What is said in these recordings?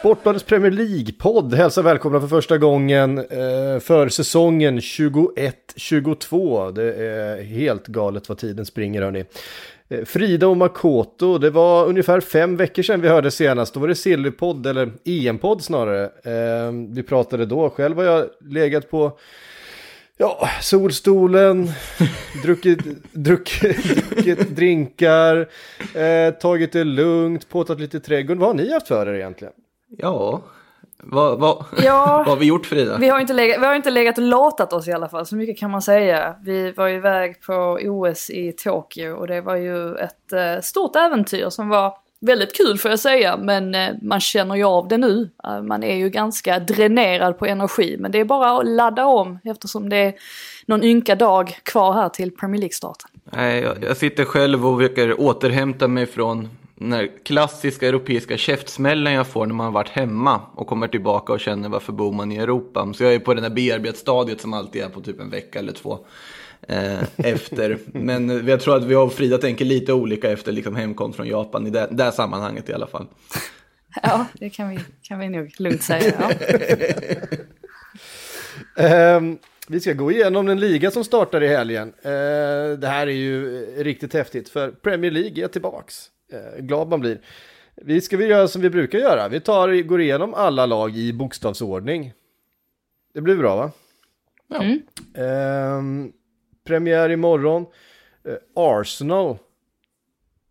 Sportbladets Premier League-podd hälsar välkomna för första gången eh, för säsongen 21-22. Det är helt galet vad tiden springer hörni. Eh, Frida och Makoto, det var ungefär fem veckor sedan vi hörde senast. Då var det Sillypodd, eller EM-podd snarare. Eh, vi pratade då, själv har jag legat på Ja, solstolen, druckit, druckit, druckit drinkar, eh, tagit det lugnt, påtat lite trädgård. Vad har ni haft för er egentligen? Ja, vad, vad, Ja. vad har vi gjort Frida? Vi har, inte legat, vi har inte legat och latat oss i alla fall, så mycket kan man säga. Vi var iväg på OS i Tokyo och det var ju ett eh, stort äventyr som var väldigt kul får jag säga, men eh, man känner ju av det nu. Eh, man är ju ganska dränerad på energi, men det är bara att ladda om eftersom det är någon ynka dag kvar här till Premier League-starten. Nej, jag, jag sitter själv och försöker återhämta mig från den här klassiska europeiska käftsmällen jag får när man har varit hemma och kommer tillbaka och känner varför bor man i Europa. Så jag är på det här bearbetstadiet som alltid är på typ en vecka eller två eh, efter. Men jag tror att vi och Frida tänker lite olika efter liksom hemkomst från Japan i det, det sammanhanget i alla fall. Ja, det kan vi, kan vi nog lugnt säga. Ja. Ehm, vi ska gå igenom den liga som startar i helgen. Eh, det här är ju riktigt häftigt för Premier League är tillbaks. Eh, glad man blir. Vi ska vi göra som vi brukar göra. Vi tar, går igenom alla lag i bokstavsordning. Det blir bra va? Ja. Ehm, premiär imorgon. Eh, Arsenal.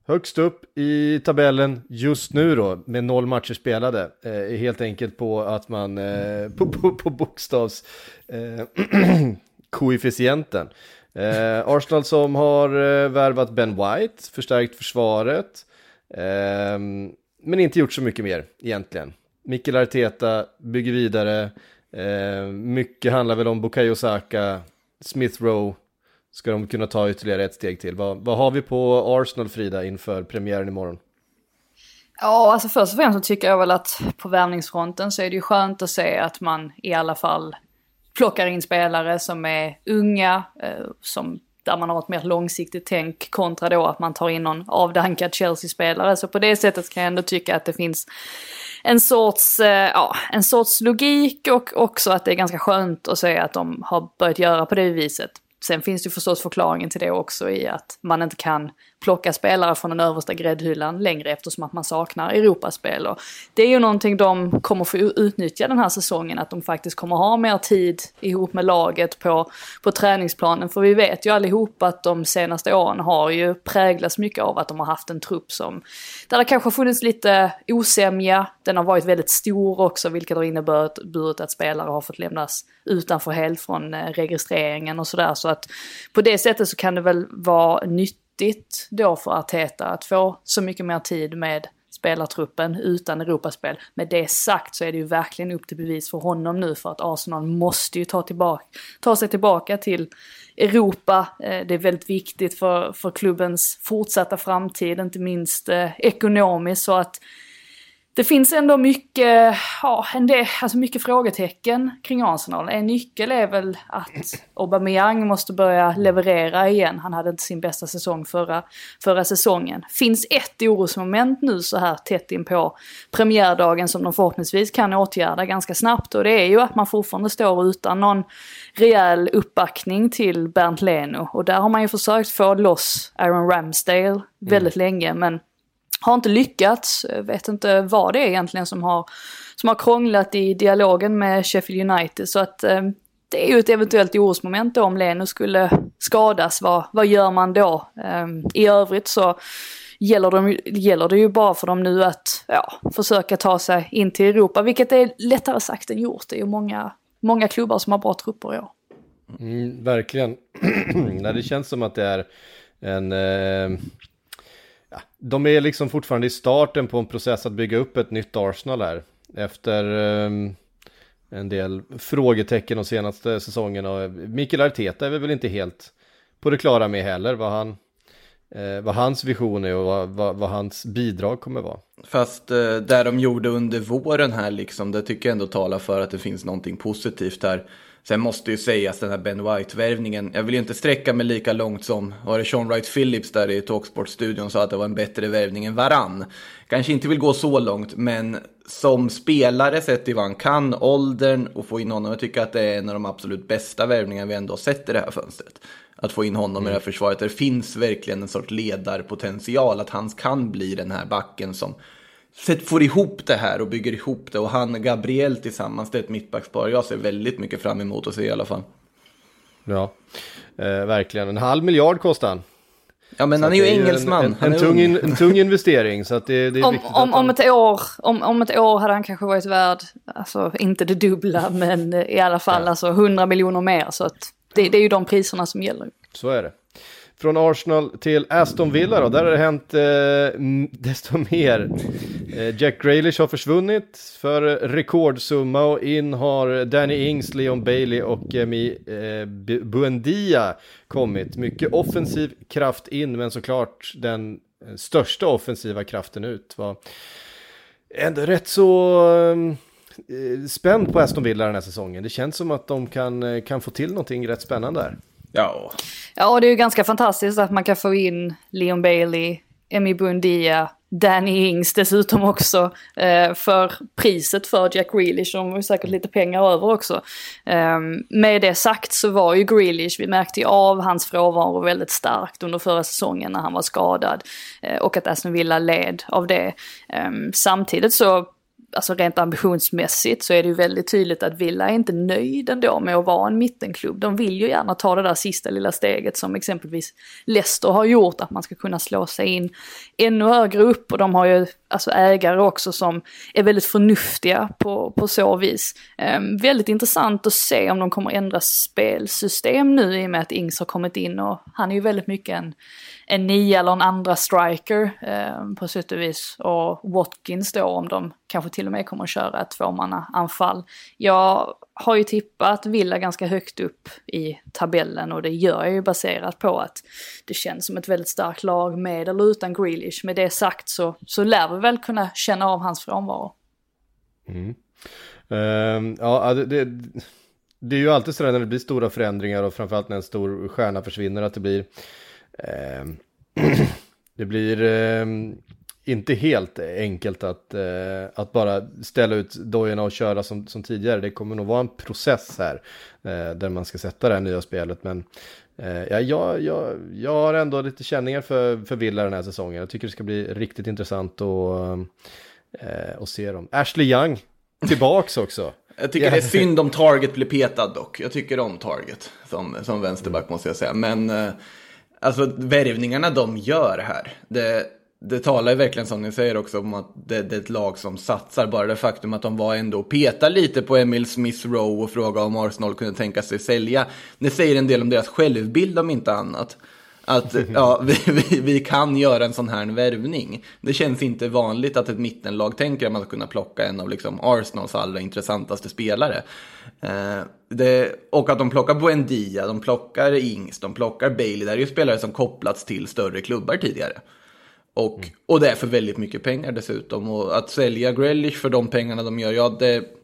Högst upp i tabellen just nu då med noll matcher spelade. Eh, helt enkelt på att man eh, på, på, på bokstavs eh, koefficienten. Eh, Arsenal som har eh, värvat Ben White, förstärkt försvaret. Eh, men inte gjort så mycket mer egentligen. Mikkel Arteta bygger vidare. Eh, mycket handlar väl om Bukayo Saka, Smith Rowe. Ska de kunna ta ytterligare ett steg till? Vad, vad har vi på Arsenal, Frida, inför premiären imorgon? Ja, alltså först och främst så tycker jag väl att på värvningsfronten så är det ju skönt att se att man i alla fall plockar in spelare som är unga, eh, som, där man har ett mer långsiktigt tänk kontra då att man tar in någon avdankad Chelsea-spelare. Så på det sättet kan jag ändå tycka att det finns en sorts, eh, ja, en sorts logik och också att det är ganska skönt att se att de har börjat göra på det viset. Sen finns det ju förstås förklaringen till det också i att man inte kan plocka spelare från den översta gräddhyllan längre eftersom att man saknar Europaspel. Och det är ju någonting de kommer få utnyttja den här säsongen, att de faktiskt kommer ha mer tid ihop med laget på, på träningsplanen. För vi vet ju allihop att de senaste åren har ju präglats mycket av att de har haft en trupp som, där det kanske har funnits lite osämja, den har varit väldigt stor också vilket har inneburit att spelare har fått lämnas utanför helt från eh, registreringen och sådär. Så att på det sättet så kan det väl vara nyttigt då för Arteta att få så mycket mer tid med spelartruppen utan Europaspel. Med det sagt så är det ju verkligen upp till bevis för honom nu för att Arsenal måste ju ta, tillbaka, ta sig tillbaka till Europa. Eh, det är väldigt viktigt för, för klubbens fortsatta framtid, inte minst eh, ekonomiskt. Så att det finns ändå mycket, ja, en del, alltså mycket frågetecken kring Arsenal. En nyckel är väl att Aubameyang måste börja leverera igen. Han hade inte sin bästa säsong förra, förra säsongen. Finns ett orosmoment nu så här tätt in på premiärdagen som de förhoppningsvis kan åtgärda ganska snabbt. Och det är ju att man fortfarande står utan någon rejäl uppbackning till Bernt Leno. Och där har man ju försökt få loss Aaron Ramsdale väldigt länge men har inte lyckats. Vet inte vad det är egentligen som har, som har krånglat i dialogen med Sheffield United. Så att eh, det är ju ett eventuellt orosmoment då om Leno skulle skadas. Vad, vad gör man då? Eh, I övrigt så gäller, de, gäller det ju bara för dem nu att ja, försöka ta sig in till Europa, vilket är lättare sagt än gjort. Det är ju många, många klubbar som har bra trupper i år. Mm, verkligen. Nej, det känns som att det är en... Eh, de är liksom fortfarande i starten på en process att bygga upp ett nytt Arsenal här. Efter eh, en del frågetecken de senaste säsongerna. Mikael Arteta är vi väl inte helt på det klara med heller vad han eh, vad hans vision är och vad, vad, vad, hans bidrag kommer vara. Fast eh, det de gjorde under våren här liksom, det tycker jag ändå talar för att det finns någonting positivt här. Sen måste ju sägas den här Ben White-värvningen. Jag vill ju inte sträcka mig lika långt som var det Sean Wright Phillips där i Talksport-studion sa att det var en bättre värvning än Varann. Kanske inte vill gå så långt, men som spelare sett till vad han kan, åldern och få in honom. Jag tycker att det är en av de absolut bästa värvningarna vi ändå har sett i det här fönstret. Att få in honom mm. i det här försvaret. Det finns verkligen en sorts ledarpotential, att han kan bli den här backen som får ihop det här och bygger ihop det. Och han Gabriel tillsammans, det är ett mittbackspar jag ser väldigt mycket fram emot att se i alla fall. Ja, eh, verkligen. En halv miljard kostar han. Ja men så han är ju engelsman. En, en, en, tung in, en, tung investering så att det, det är om, viktigt om, han... om, ett år, om, om ett år hade han kanske varit värd, alltså inte det dubbla men i alla fall ja. alltså 100 miljoner mer. Så att det, det är ju de priserna som gäller. Så är det. Från Arsenal till Aston Villa då, där har det hänt eh, desto mer. Eh, Jack Grealish har försvunnit för rekordsumma och in har Danny Ings, Leon Bailey och Emi eh, eh Buendia kommit. Mycket offensiv kraft in, men såklart den eh, största offensiva kraften ut var ändå rätt så ehm, eh, spänd på Aston Villa den här säsongen. Det känns som att de kan, eh, kan få till någonting rätt spännande där. Ja. Ja, och det är ju ganska fantastiskt att man kan få in Leon Bailey, Emmy Bundia, Danny Ings dessutom också. Eh, för priset för Jack Grealish, de har ju säkert lite pengar över också. Eh, med det sagt så var ju Grealish, vi märkte ju av hans frånvaro väldigt starkt under förra säsongen när han var skadad. Eh, och att Aston Villa led av det. Ehm, samtidigt så alltså rent ambitionsmässigt så är det ju väldigt tydligt att Villa är inte nöjd ändå med att vara en mittenklubb. De vill ju gärna ta det där sista lilla steget som exempelvis Leicester har gjort, att man ska kunna slå sig in ännu högre upp och de har ju alltså ägare också som är väldigt förnuftiga på, på så vis. Ehm, väldigt intressant att se om de kommer ändra spelsystem nu i och med att Ings har kommit in och han är ju väldigt mycket en, en nia eller en andra striker eh, på sätt och vis. Och Watkins då om de kanske till och med kommer att köra ett tvåmanna-anfall. Jag har ju tippat Villa ganska högt upp i tabellen och det gör jag ju baserat på att det känns som ett väldigt starkt lag med eller utan Grealish. Med det sagt så, så lär vi väl kunna känna av hans frånvaro. Mm. Uh, ja, det, det, det, är ju alltid sådär när det blir stora förändringar och framförallt när en stor stjärna försvinner att det blir det blir uh, inte helt enkelt att, eh, att bara ställa ut dojorna och köra som, som tidigare. Det kommer nog vara en process här eh, där man ska sätta det här nya spelet. Men eh, ja, jag, jag, jag har ändå lite känningar för, för Villa den här säsongen. Jag tycker det ska bli riktigt intressant att, att se dem. Ashley Young tillbaks också. Jag tycker det är synd om Target blir petad dock. Jag tycker om Target som, som vänsterback måste jag säga. Men alltså värvningarna de gör här. Det, det talar ju verkligen som ni säger också om att det, det, är ett lag som satsar. Bara det faktum att de var ändå och petade lite på Emil Smith Rowe och frågade om Arsenal kunde tänka sig sälja. Det säger en del om deras självbild om inte annat. Att ja, vi, vi, vi, kan göra en sån här värvning. Det känns inte vanligt att ett mittenlag tänker att man ska kunna plocka en av liksom Arsenals allra intressantaste spelare. Eh, det, och att de plockar Buendia, de plockar Ings, de plockar Bailey. Det är ju spelare som kopplats till större klubbar tidigare. Och, mm. och det är för väldigt mycket pengar dessutom. Och att sälja Grealish för de pengarna de gör, ja det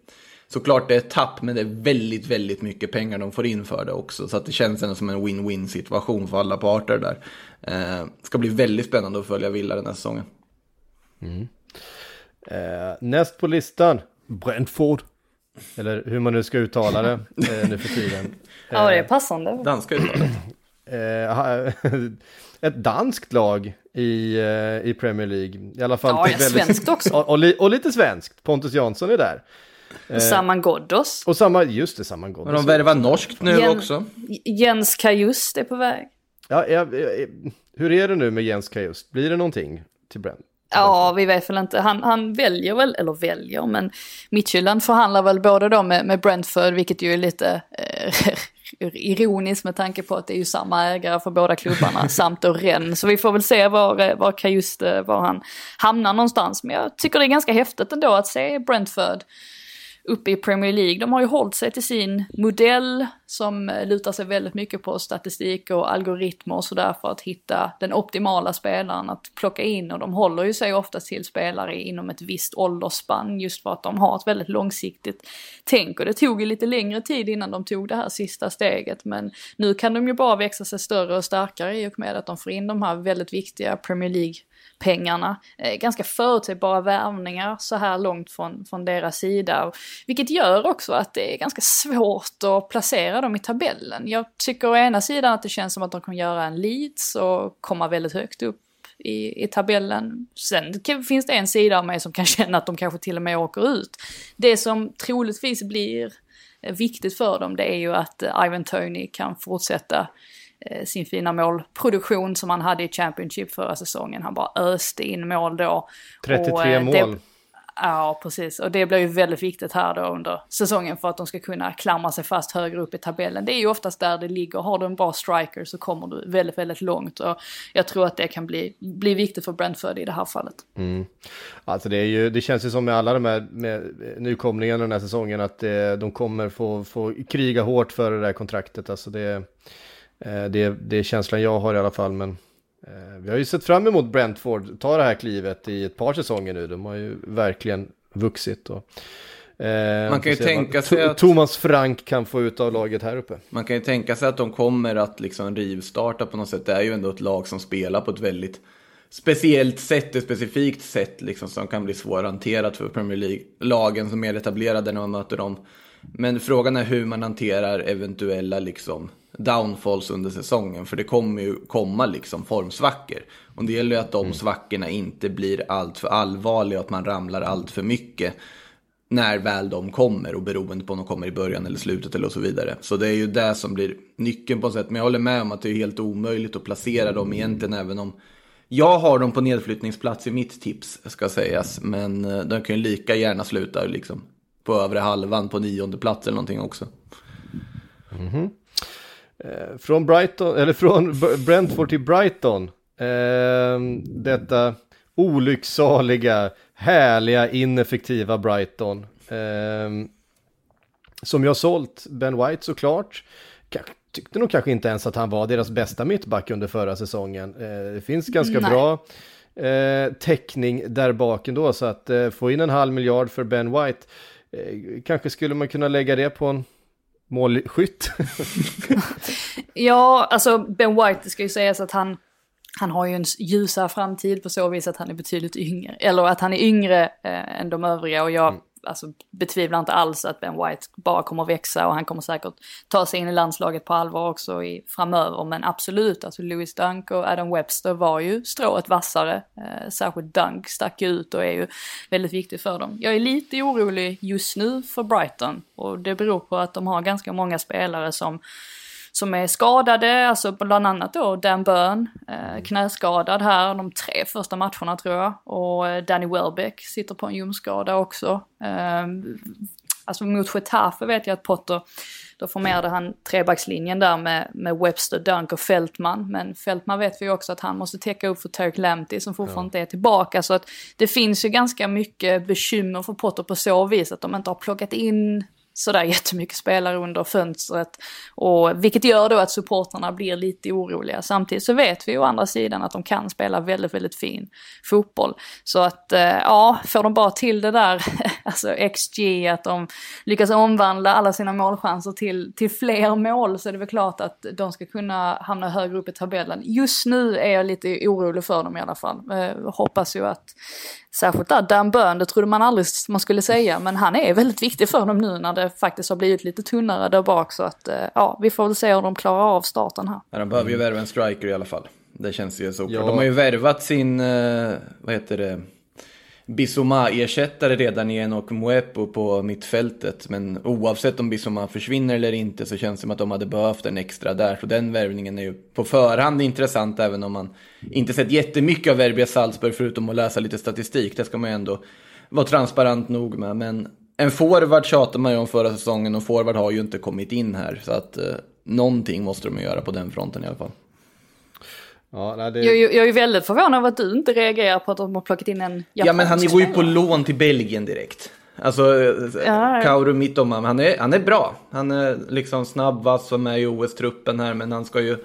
såklart det är ett tapp, men det är väldigt, väldigt mycket pengar de får in för det också. Så att det känns ändå som en win-win situation för alla parter där. Eh, ska bli väldigt spännande att följa Villa den här säsongen. Mm. Eh, näst på listan, Brentford. Eller hur man nu ska uttala det eh, nu för tiden. ja, det är passande. Danska uttalet. eh, ett danskt lag i, eh, i Premier League. I alla fall Ja, ja, svenskt också. Och, och, li, och, lite svenskt. Pontus Jansson är där. Eh, Saman Ghoddos. Och samma, just det, Saman Ghoddos. Och de värvar norskt nu Jen, också. Jens Kajust är på väg. Ja, ja, hur är det nu med Jens Kajust? Blir det någonting till Brent? Ja, vi vet väl inte. Han, han väljer väl, eller väljer, men Midtjylland förhandlar väl både då med, med Brentford, vilket ju är lite eh, ironiskt med tanke på att det är ju samma ägare för båda klubbarna, samt då Rennes. Så vi får väl se var, var Kajust, var han hamnar någonstans. Men jag tycker det är ganska häftigt ändå att se Brentford uppe i Premier League. De har ju hållit sig till sin modell som lutar sig väldigt mycket på statistik och algoritmer och sådär för att hitta den optimala spelaren att plocka in. Och de håller ju sig ofta till spelare inom ett visst åldersspann just för att de har ett väldigt långsiktigt tänk. Och det tog ju lite längre tid innan de tog det här sista steget. Men nu kan de ju bara växa sig större och starkare i och med att de får in de här väldigt viktiga Premier League pengarna. Eh, ganska förutsägbara värvningar så här långt från, från deras sida. Vilket gör också att det är ganska svårt att placera dem i tabellen. Jag tycker å ena sidan att det känns som att de kan göra en Leeds och komma väldigt högt upp i, i tabellen. Sen finns det en sida av mig som kan känna att de kanske till och med åker ut. Det som troligtvis blir eh, viktigt för dem det är ju att eh, Ivan Tony kan fortsätta Eh, sin fina målproduktion som han hade i Championship förra säsongen. Han bara öste in mål då. 33 och, eh, mål. Det, ja, precis. Och det blir ju väldigt viktigt här då under säsongen för att de ska kunna klamra sig fast högre upp i tabellen. Det är ju oftast där det ligger. Har du en bra striker så kommer du väldigt, väldigt långt. Och jag tror att det kan bli, bli viktigt för Brentford i det här fallet. Mm. Alltså det, är ju, det känns ju som med alla de här med nykomlingarna den här säsongen att eh, de kommer få, få kriga hårt för det där kontraktet. Alltså det Eh, det, det är känslan jag har i alla fall, men eh, vi har ju sett fram emot Brentford ta det här klivet i ett par säsonger nu. De har ju verkligen vuxit. Och, eh, man kan ju tänka sig att Thomas Frank kan få ut av laget här uppe. Man kan ju tänka sig att de kommer att liksom rivstarta på något sätt. Det är ju ändå ett lag som spelar på ett väldigt speciellt sätt, ett specifikt sätt liksom, som kan bli svårhanterat för Premier League-lagen som är etablerade när man möter dem. Men frågan är hur man hanterar eventuella liksom, downfalls under säsongen. För det kommer ju komma liksom formsvackor. Och det gäller ju att de mm. svackorna inte blir allt för allvarliga och att man ramlar allt för mycket. När väl de kommer och beroende på om de kommer i början eller slutet eller så vidare. Så det är ju det som blir nyckeln på något sätt. Men jag håller med om att det är helt omöjligt att placera dem egentligen även om jag har dem på nedflyttningsplats i mitt tips ska sägas. Men eh, de kan ju lika gärna sluta liksom på övre halvan på nionde plats eller någonting också. Mm -hmm. Eh, från Brighton, eller från Brentford till Brighton. Eh, detta olycksaliga, härliga, ineffektiva Brighton. Eh, som jag sålt Ben White såklart. Tyckte nog kanske inte ens att han var deras bästa mittback under förra säsongen. Eh, det finns ganska Nej. bra eh, täckning där bak ändå, så att eh, få in en halv miljard för Ben White, kanske skulle man kunna lägga det på en målskytt. ja, alltså Ben White, det ska ju sägas att han, han har ju en ljusare framtid på så vis att han är betydligt yngre, eller att han är yngre eh, än de övriga och jag mm alltså, betvivlar inte alls att Ben White bara kommer att växa och han kommer säkert ta sig in i landslaget på allvar också i, framöver. Men absolut, alltså Louis Dunk och Adam Webster var ju strået vassare. Eh, särskilt Dunk stack ut och är ju väldigt viktig för dem. Jag är lite orolig just nu för Brighton och det beror på att de har ganska många spelare som som är skadade, alltså bland annat då Dan Burn, eh, knäskadad här de tre första matcherna tror jag. Och eh, Danny Welbeck sitter på en ljumskada också. Eh, alltså mot Getafe vet jag att Potter, då formerade han trebackslinjen där med, med Webster, Dunk och Fältman. Men Fältman vet vi också att han måste täcka upp för Tarek Lamptey som fortfarande ja. inte är tillbaka. Så att det finns ju ganska mycket bekymmer för Potter på så vis att de inte har plockat in sådär jättemycket spelare under fönstret. Och, vilket gör då att supporterna blir lite oroliga. Samtidigt så vet vi å andra sidan att de kan spela väldigt, väldigt fin fotboll. Så att eh, ja, får de bara till det där, alltså XG, att de lyckas omvandla alla sina målchanser till, till fler mål så är det väl klart att de ska kunna hamna högre upp i tabellen. Just nu är jag lite orolig för dem i alla fall. Eh, hoppas ju att Särskilt där, Dan Burn, det trodde man aldrig man skulle säga, men han är väldigt viktig för dem nu när det faktiskt har blivit lite tunnare där bak. Så att, eh, ja, vi får väl se hur de klarar av starten här. Ja, de behöver ju värva en striker i alla fall. Det känns ju så. Ja. De har ju värvat sin, eh, vad heter det, Bissoma-ersättare redan i och Muepo på mittfältet. Men oavsett om Bissoma försvinner eller inte så känns det som att de hade behövt en extra där. Så den värvningen är ju på förhand intressant även om man inte sett jättemycket av Verbia Salzburg förutom att läsa lite statistik. Det ska man ju ändå vara transparent nog med. Men en forward tjatade man ju om förra säsongen och forward har ju inte kommit in här. Så att eh, någonting måste de ju göra på den fronten i alla fall. Ja, nej, det... Jag, jag, är väldigt förvånad över att du inte reagerar på att de har plockat in en Ja men han japansk går ju på lån till Belgien direkt. Alltså, Ja. Kauru Mittoma, han är, han är bra. Han är liksom snabb, vass och med i OS-truppen här, men han ska ju...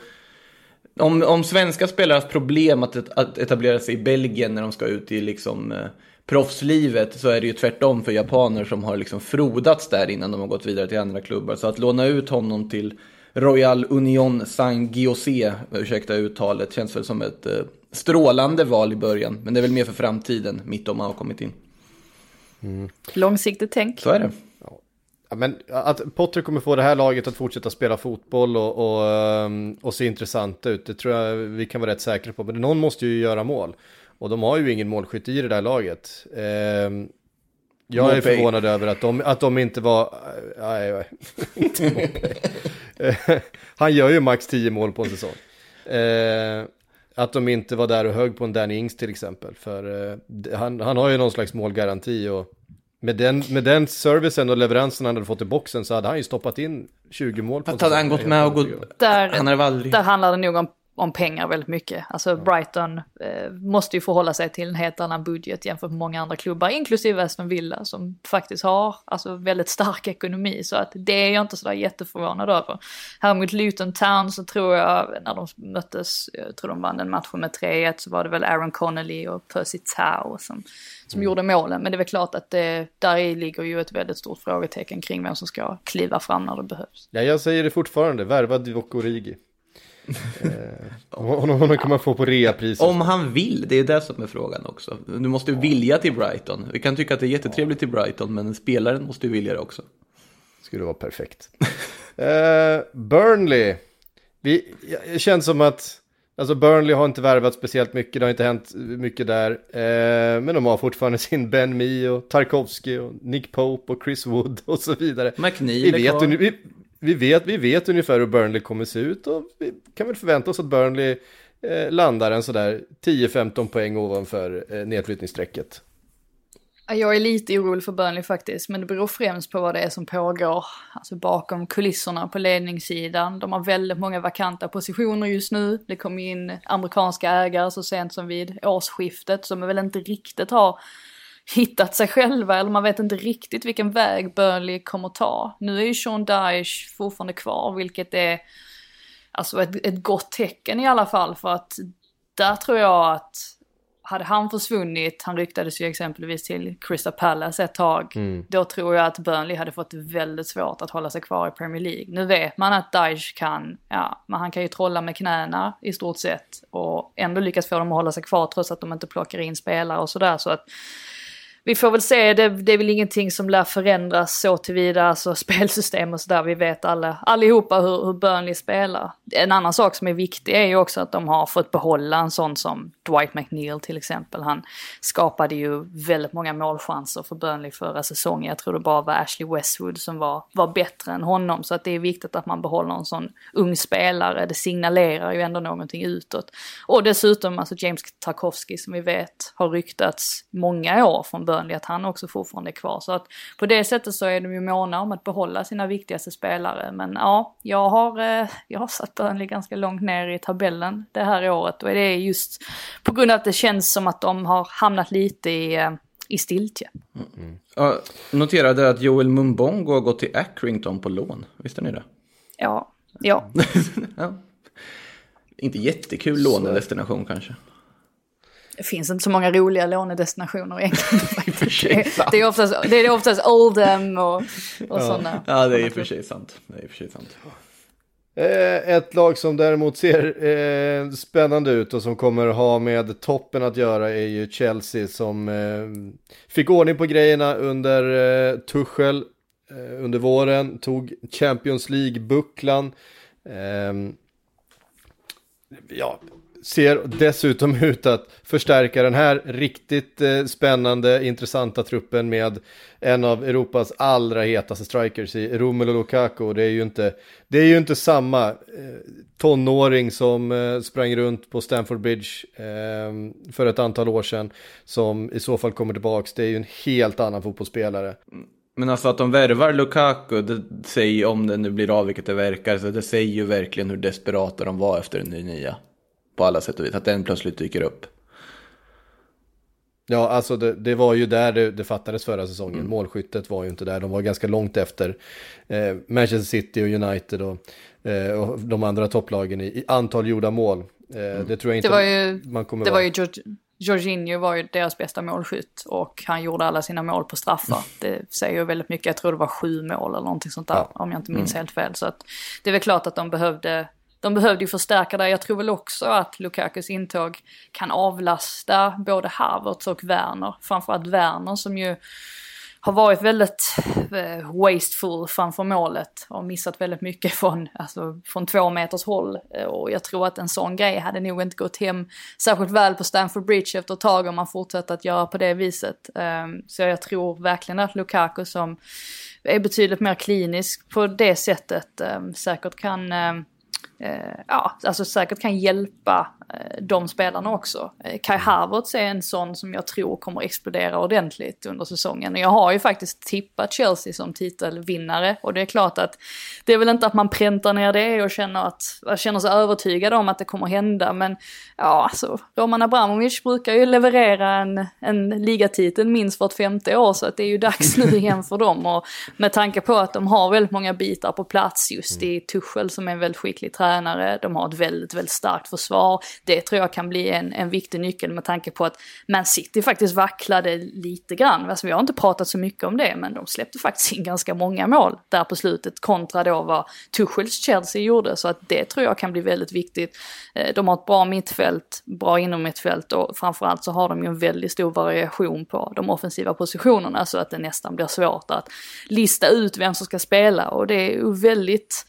Om, om svenska spelare har problem att, att etablera sig i Belgien när de ska ut i liksom eh, proffslivet så är det ju tvärtom för japaner som har liksom frodats där innan de har gått vidare till andra klubbar. Så att låna ut honom till Royal Union Saint-Giossé, ursäkta uttalet, känns väl som ett eh, strålande val i början. Men det är väl mer för framtiden, Mittoma har kommit in. Långsiktigt tänk. Så är det. Ja, men att Potter kommer få det här laget att fortsätta spela fotboll och, och, ehm, och se intressanta ut, det tror jag vi kan vara rätt säkra på. Men någon måste ju göra mål. Och de har ju ingen målskytt i det där laget. Ehm, jag är förvånad över att de, att de inte var... Nej, nej, inte. Eh, Han gör ju max 10 mål på en säsong. Eh, att de inte var där och hög på en Danny Ings till exempel. För eh, han, han har ju någon slags målgaranti och med den, med den servicen och leveransen han hade fått i boxen så hade han ju stoppat in 20 mål på Att hade han gått med och gått... Där, Han hade väl aldrig... där handlar det nog om, om pengar väldigt mycket. Alltså Brighton eh, måste ju förhålla sig till en helt annan budget jämfört med många andra klubbar, inklusive Aston Villa som faktiskt har alltså, väldigt stark ekonomi. Så att det är jag inte sådär jätteförvånad över. Här mot Luton Town så tror jag, när de möttes, jag tror de vann den matchen med 3-1, så var det väl Aaron Connolly och Percy Tau som, som gjorde målen. Men det är väl klart att det, där i ligger ju ett väldigt stort frågetecken kring vem som ska kliva fram när det behövs. Ja, jag säger det fortfarande, värva Divock Origi. Honom, honom kan man få på reapriset. Om han vill, det är det som är frågan också. Du måste vilja till Brighton. Vi kan tycka att det är jättetrevligt till Brighton, men spelaren måste ju vilja det också. Skulle vara perfekt. eh, Burnley. Vi, det känns som att alltså Burnley har inte värvat speciellt mycket. Det har inte hänt mycket där. Eh, men de har fortfarande sin Ben Mee och Tarkovsky och Nick Pope och Chris Wood och så vidare. McNeil Vi vet, vi, vi, vet, vi vet ungefär hur Burnley kommer se ut och vi kan väl förvänta oss att Burnley eh, landar en sådär 10-15 poäng ovanför eh, nedflyttningsstrecket. Jag är lite orolig för Burnley faktiskt, men det beror främst på vad det är som pågår alltså bakom kulisserna på ledningssidan. De har väldigt många vakanta positioner just nu. Det kom in amerikanska ägare så sent som vid årsskiftet som väl inte riktigt har hittat sig själva eller man vet inte riktigt vilken väg Burnley kommer ta. Nu är ju Sean Dyche fortfarande kvar, vilket är alltså ett, ett gott tecken i alla fall för att där tror jag att hade han försvunnit, han ryktades ju exempelvis till Crystal Palace ett tag, då tror jag att Burnley hade fått väldigt svårt att hålla sig kvar i Premier League. Nu vet man att Dyche kan, ja, men han kan ju trolla med knäna i stort sett och ändå lyckas få dem att hålla sig kvar trots att de inte plockar in spelare och sådär. Så att vi får väl se, det, det är väl ingenting som lär förändras så tillvida, alltså spelsystem och sådär. Vi vet alla, allihopa hur, hur Burnley spelar. En annan sak som är viktig är ju också att de har fått behålla en sån som Dwight McNeil till exempel. Han skapade ju väldigt många målchanser för Burnley förra säsongen. Jag tror det bara var Ashley Westwood som var, var bättre än honom. Så att det är viktigt att man behåller en sån ung spelare. Det signalerar ju ändå någonting utåt. Och dessutom alltså James Tarkovsky som vi vet har ryktats många år från Burnley att han också fortfarande är kvar. Så att på det sättet så är de ju måna om att behålla sina viktigaste spelare. Men ja, jag har, eh, jag har satt Burnley ganska långt ner i tabellen det här året och det är just på grund av att det känns som att de har hamnat lite i, eh, i stiltje. Ja, noterade att Joel Mumbongo har gått till Accrington på lån. Visste ni det? Ja, ja. ja. Inte jättekul lånedestination kanske. Det finns inte så många roliga lånedestinationer egentligen. faktiskt. det, är oftast, det är oftast Oldham och, och sådana. Ja, det är i och för sig sant. Det är i och för sig sant. Eh, ett lag som däremot ser eh, spännande ut och som kommer ha med toppen att göra är ju Chelsea som eh, fick ordning på grejerna under eh, Tuchel eh, under våren, tog Champions League-bucklan. Eh, ja, ser dessutom ut att förstärka den här riktigt eh, spännande, intressanta truppen med en av Europas allra hetaste strikers i Romelu Lukaku. Det är ju inte, det är ju inte samma eh, tonåring som eh, sprang runt på Stamford Bridge eh, för ett antal år sedan som i så fall kommer tillbaka. Det är ju en helt annan fotbollsspelare. Men alltså att de värvar Lukaku, det säger om det nu blir av vilket det verkar, så det säger ju verkligen hur desperata de var efter den nya på alla sätt och vis. Att den plötsligt dyker upp. Ja, alltså det, det var ju där det, det fattades förra säsongen. Mm. Målskyttet var ju inte där. De var ganska långt efter eh, Manchester City och United och, eh, och de andra topplagen i, i antal gjorda mål. Eh, mm. Det tror jag inte det var ju, man kommer Det vara. var ju George, Jorginho var ju deras bästa målskytt och han gjorde alla sina mål på straffar. Mm. Det säger ju väldigt mycket. Jag tror det var sju mål eller någonting sånt där ja. om jag inte minns mm. helt fel. Så att det är väl klart att de behövde de behövde ju förstärka där. Jag tror väl också att Lukakus intåg kan avlasta både Havertz och Werner. Framförallt Werner som ju har varit väldigt eh, wasteful framför målet och missat väldigt mycket från, alltså, från två meters håll. Eh, och jag tror att en sån grej hade nog inte gått hem särskilt väl på Stamford Bridge efter ett tag om man fortsätter att göra på det viset. Um, så jag tror verkligen att Lukaku som är betydligt mer klinisk på det sättet um, säkert kan um, ja, alltså säkert kan hjälpa eh, de spelarna också. Eh, Kai Havertz är en sån som jag tror kommer explodera ordentligt under säsongen. Jag har ju faktiskt tippat Chelsea som titelvinnare. Och det är klart att det är väl inte att man präntar ner det och känner, att, känner sig övertygad om att det kommer hända. Men ja, alltså Roman Abramovic brukar ju leverera en, en ligatitel minst vart femte år. Så att det är ju dags nu igen för dem. Och med tanke på att de har väldigt många bitar på plats just i Tuchel som är en väldigt skicklig tränare tränare, de har ett väldigt, väldigt starkt försvar. Det tror jag kan bli en, en viktig nyckel med tanke på att Man City faktiskt vacklade lite grann. Alltså, vi har inte pratat så mycket om det, men de släppte faktiskt in ganska många mål där på slutet kontra då vad Tuchels Chelsea gjorde. Så att det tror jag kan bli väldigt viktigt. Eh, de har ett bra mittfält, bra inom mittfält och framförallt så har de ju en väldigt stor variation på de offensiva positionerna så att det nästan blir svårt att lista ut vem som ska spela och det är ju väldigt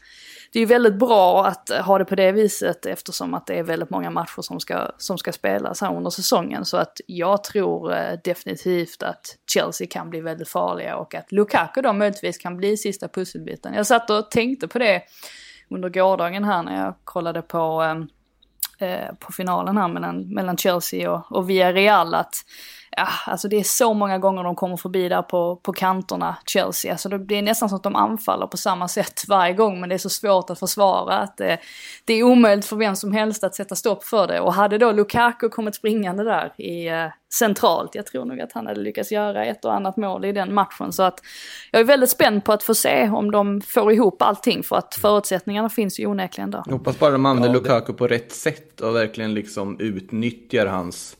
det är väldigt bra att eh, ha det på det viset eftersom att det är väldigt många matcher som ska, som ska spelas här under säsongen. Så att jag tror eh, definitivt att Chelsea kan bli väldigt farliga och att Lukaku då möjligtvis kan bli sista pusselbiten. Jag satt och tänkte på det under gårdagen här när jag kollade på, eh, eh på finalen här mellan, mellan Chelsea och, och Villarreal att ja, alltså det är så många gånger de kommer förbi där på, på kanterna, Chelsea. Alltså det är nästan som att de anfaller på samma sätt varje gång, men det är så svårt att försvara att det, det är omöjligt för vem som helst att sätta stopp för det. Och hade då Lukaku kommit springande där i, eh, centralt. Jag tror nog att han hade lyckats göra ett och annat mål i den matchen. Så att jag är väldigt spänd på att få se om de får ihop allting för att förutsättningarna finns ju onekligen där. Jag hoppas bara de använder ja, Lukaku på rätt sätt och verkligen liksom utnyttjar hans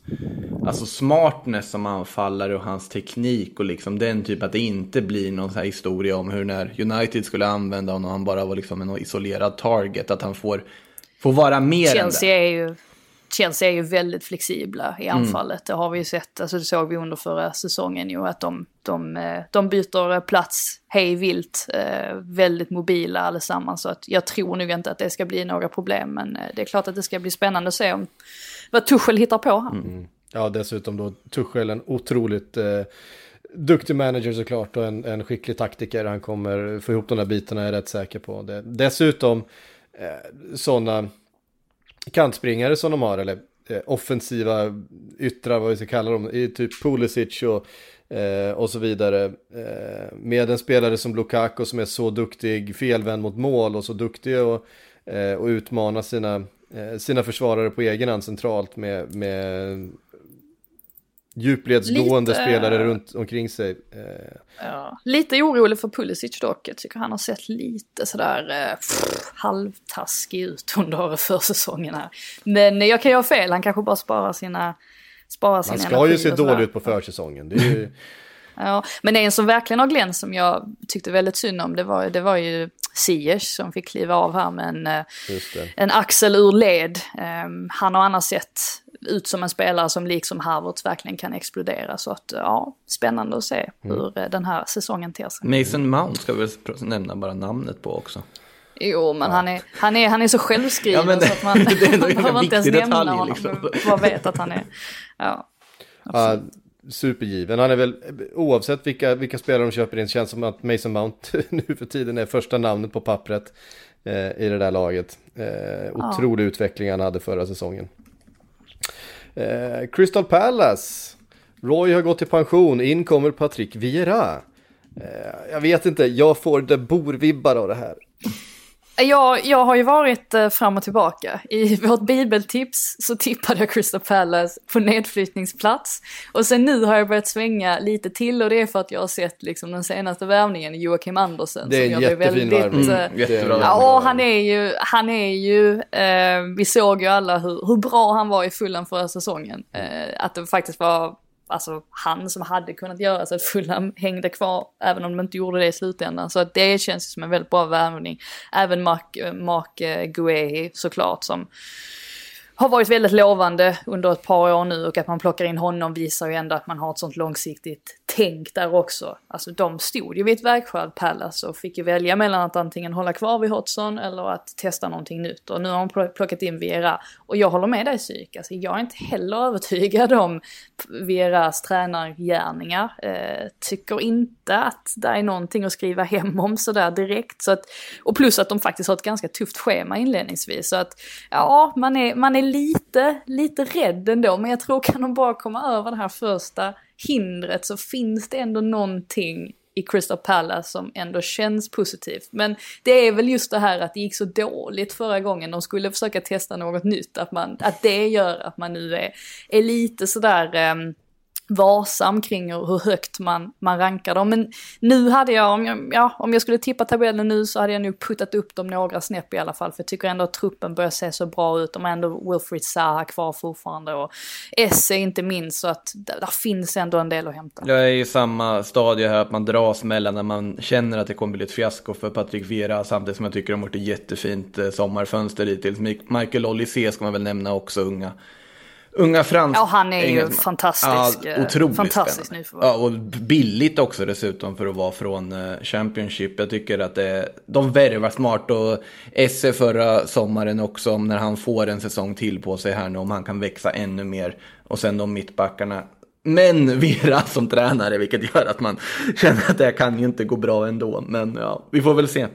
alltså smartness som anfallare och hans teknik och liksom den typ att det inte blir någon så här historia om hur när United skulle använda honom och han bara var liksom en isolerad target att han får, får vara mer Chelsea än det. är ju Chelsea är ju väldigt flexibla i mm. anfallet. Mm. Det har vi ju sett, alltså det såg vi under förra säsongen ju, att de, de, eh, de byter plats hej vilt, eh, väldigt mobila allesammans. Så att jag tror nog inte att det ska bli några problem, men eh, det är klart att det ska bli spännande att se om, vad Tuchel hittar på här. Mm. Ja, dessutom då Tuchel, en otroligt eh, duktig manager såklart och en, en skicklig taktiker. Han kommer få ihop de där bitarna, är jag rätt säker på. Det. Dessutom eh, sådana kantspringare som de har, eller eh, offensiva yttrar, vad vi ska kalla dem, i typ Pulisic och, eh, och så vidare. Eh, med en spelare som Lukaku som är så duktig, felvänd mot mål och så duktig och, eh, och utmana sina, eh, sina försvarare på egen hand centralt med, med djupledsgående lite, spelare runt omkring sig. Eh. Ja. Lite orolig för Pulisic dock. Jag tycker han har sett lite sådär eh, pff, halvtaskig ut under försäsongen här. Men jag kan ju ha fel, han kanske bara sparar sina sparar sin Han ska ju se dålig ut på försäsongen. Det är ju... Ja, men en som verkligen har glänst som jag tyckte väldigt synd om det var, det var ju Ziyech som fick kliva av här med en, eh, en axel ur led. Um, han har annars sett ut som en spelare som liksom Havertz verkligen kan explodera. Så att ja, spännande att se mm. hur mm. den här säsongen ter sig. Mason Mount ska vi nämna bara namnet på också. Jo, men ja. han, är, han, är, han är så självskriven ja, det, så att man behöver inte ens nämna honom. Liksom. Man vet att han är... Ja, ja, supergiven. Han är väl, oavsett vilka, vilka spelare de köper in, känns som att Mason Mount nu för tiden är första namnet på pappret eh, i det där laget. Eh, otrolig ja. utveckling han hade förra säsongen. Eh, Crystal Palace. Roy har gått i pension, in kommer Patrick Vieira. Eh, jag vet inte, jag får det borvibbar av det här. Jag, jag har ju varit eh, fram och tillbaka. I vårt bibeltips så tippade jag Crystal Palace på nedflyttningsplats. Och sen nu har jag börjat svänga lite till och det är för att jag har sett liksom den senaste värvningen, Joakim Andersen. Det är en jättefin väldigt, värvning. Mm, jättebra. Ja, han är ju, han är ju, eh, vi såg ju alla hur, hur bra han var i fullan förra säsongen. Eh, att det faktiskt var alltså han som hade kunnat göra så att Fulham hängde kvar, även om de inte gjorde det i slutändan. Så att det känns som en väldigt bra värvning. Även Mark, eh, Mark eh, Guehi såklart som har varit väldigt lovande under ett par år nu och att man plockar in honom visar ju ändå att man har ett sånt långsiktigt tänk där också. Alltså de stod ju vid ett vägskäl, Palace, och fick ju välja mellan att antingen hålla kvar vid Hodgson eller att testa någonting nytt. Och nu har de plockat in Viera. Och jag håller med dig Psyk, alltså jag är inte heller övertygad om Vieras tränargärningar. Eh, tycker inte att det är någonting att skriva hem om sådär direkt. Så att, och plus att de faktiskt har ett ganska tufft schema inledningsvis. Så att ja, man är, man är lite, lite rädd ändå. Men jag tror kan de bara komma över det här första hindret så finns det ändå någonting i Crystal Palace som ändå känns positivt. Men det är väl just det här att det gick så dåligt förra gången de skulle försöka testa något nytt. Att, man, att det gör att man nu är, är lite sådär um, varsam kring hur högt man, man rankar dem. Men nu hade jag om, jag, ja, om jag skulle tippa tabellen nu så hade jag nog puttat upp dem några snäpp i alla fall. För jag tycker ändå att truppen börjar se så bra ut. De har ändå Wilfried Zaha kvar fortfarande och Esse inte minst. Så att där, där, finns ändå en del att hämta. Jag är i samma stadie här att man dras mellan när man känner att det kommer bli ett fiasko för Patrik Vera samtidigt som jag tycker de har gjort ett jättefint eh, sommarfönster hittills. Michael Olysee ska man väl nämna också, unga Unga franska. Ja, han är ju fantastisk. Ja, otroligt fantastisk spännande. Ja, och billigt också dessutom för att vara från eh, Championship. Jag tycker att det, de värvar smart och Esse förra sommaren också, när han får en säsong till på sig här nu, om han kan växa ännu mer. Och sen de mittbackarna. Men Vera som tränare, vilket gör att man känner att det kan ju inte gå bra ändå. Men ja, vi får väl se.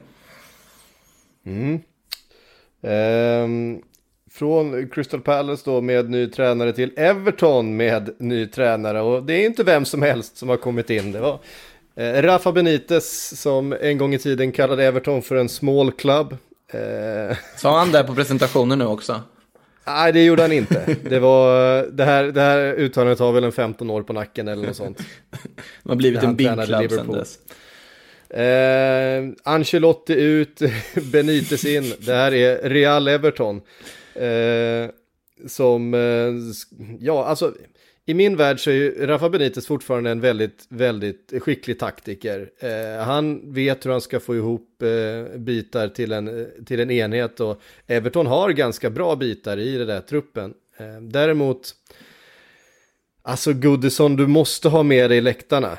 Mm. Um, från Crystal Palace då med ny tränare till Everton med ny tränare. Och det är inte vem som helst som har kommit in. Det var eh, Rafa Benitez som en gång i tiden kallade Everton för en small club. Eh... Sa han det på presentationen nu också? Nej, det gjorde han inte. Det, var, det, här, det här uttalandet har väl en 15 år på nacken eller något sånt. Man har blivit en big club sen dess. Eh, Ancelotti ut, Benitez in. Det här är Real Everton. Eh, som, eh, ja alltså i min värld så är ju Rafa Benitez fortfarande en väldigt, väldigt skicklig taktiker. Eh, han vet hur han ska få ihop eh, bitar till en, till en enhet och Everton har ganska bra bitar i den där truppen. Eh, däremot, alltså Goodison, du måste ha med dig läktarna.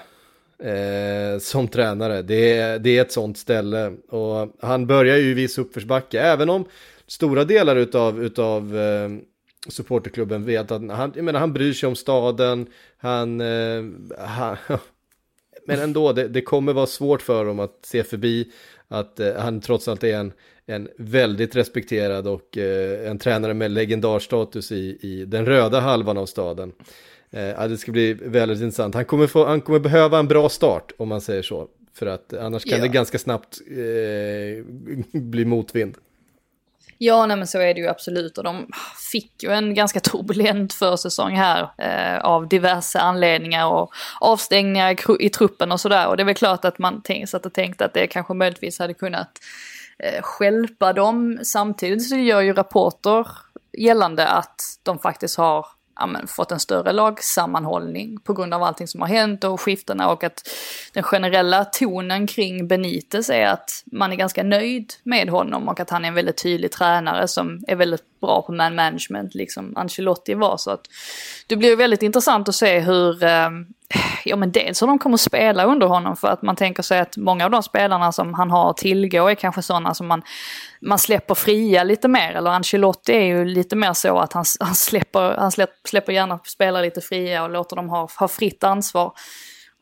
Eh, som tränare, det är, det är ett sånt ställe och han börjar ju i viss uppförsbacke, även om stora delar utav, utav eh, supporterklubben vet att han, jag menar, han bryr sig om staden, han, eh, han men ändå, det, det, kommer vara svårt för dem att se förbi att eh, han trots allt är en, en väldigt respekterad och eh, en tränare med legendarstatus i, i den röda halvan av staden. Eh, det ska bli väldigt intressant. Han kommer, få, han kommer behöva en bra start om man säger så. För att annars kan yeah. det ganska snabbt eh, bli motvind. Ja, nej men så är det ju absolut. Och de fick ju en ganska turbulent försäsong här eh, av diverse anledningar och avstängningar i, truppen och sådär. Och det är väl klart att man satt och tänkte att det kanske möjligtvis hade kunnat eh, skälpa dem. Samtidigt så gör ju rapporter gällande att de faktiskt har ja, men, fått en större lagsammanhållning på grund av allting som har hänt och skiftena och att den generella tonen kring Benitez är att man är ganska nöjd med honom och att han är en väldigt tydlig tränare som är väldigt bra på man management, liksom Ancelotti var. Så att det blir väldigt intressant att se hur, eh, ja men dels hur de kommer att spela under honom för att man tänker sig att många av de spelarna som han har att tillgå är kanske sådana som man, man släpper fria lite mer. Eller Ancelotti är ju lite mer så att han, han, släpper, han släpper, släpper gärna spelare lite fria och låter dem ha, ha fritt ansvar.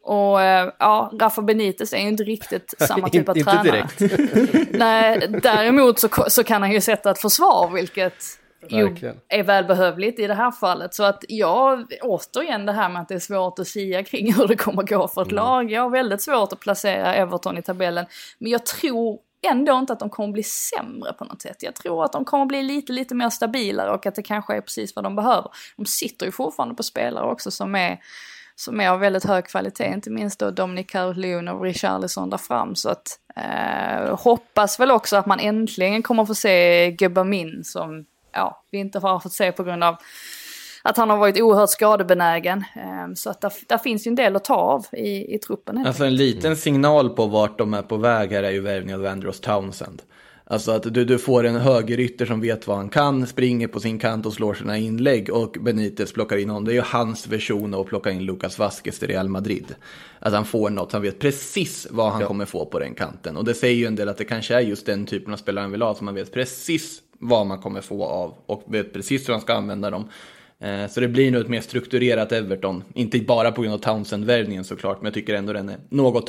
Och eh, ja, Rafa Benitez är ju inte riktigt samma typ av inte tränare. direkt. Nej, däremot så, så kan han ju sätta ett försvar, vilket ju är välbehövligt i det här fallet. Så att jag, återigen det här med att det är svårt att sia kring hur det kommer gå för ett lag. Jag har väldigt svårt att placera Everton i tabellen. Men jag tror ändå inte att de kommer bli sämre på något sätt. Jag tror att de kommer bli lite, lite mer stabilare och att det kanske är precis vad de behöver. De sitter ju fortfarande på spelare också som är som är av väldigt hög kvalitet, inte minst då Dominic Calhoun och Richarlison där fram. Så att eh, hoppas väl också att man äntligen kommer få se Gubbamin som ja, vi inte har fått se på grund av att han har varit oerhört skadebenägen. Eh, så att där, där finns ju en del att ta av i, i truppen. Alltså en liten signal på vart de är på väg här är ju värvningen av Andros Townsend. Alltså att du, du får en högerytter som vet vad han kan, springer på sin kant och slår sina inlägg och Benitez plockar in honom. Det är ju hans version av att plocka in Lucas Vasquez till Real Madrid. Att han får något, han vet precis vad han kommer få på den kanten. Och det säger ju en del att det kanske är just den typen av spelare han vill ha, som man vet precis vad man kommer få av och vet precis hur han ska använda dem. Eh, Så det blir nog ett mer strukturerat Everton. Inte bara på grund av Townsend-värvningen såklart, men jag tycker ändå den är något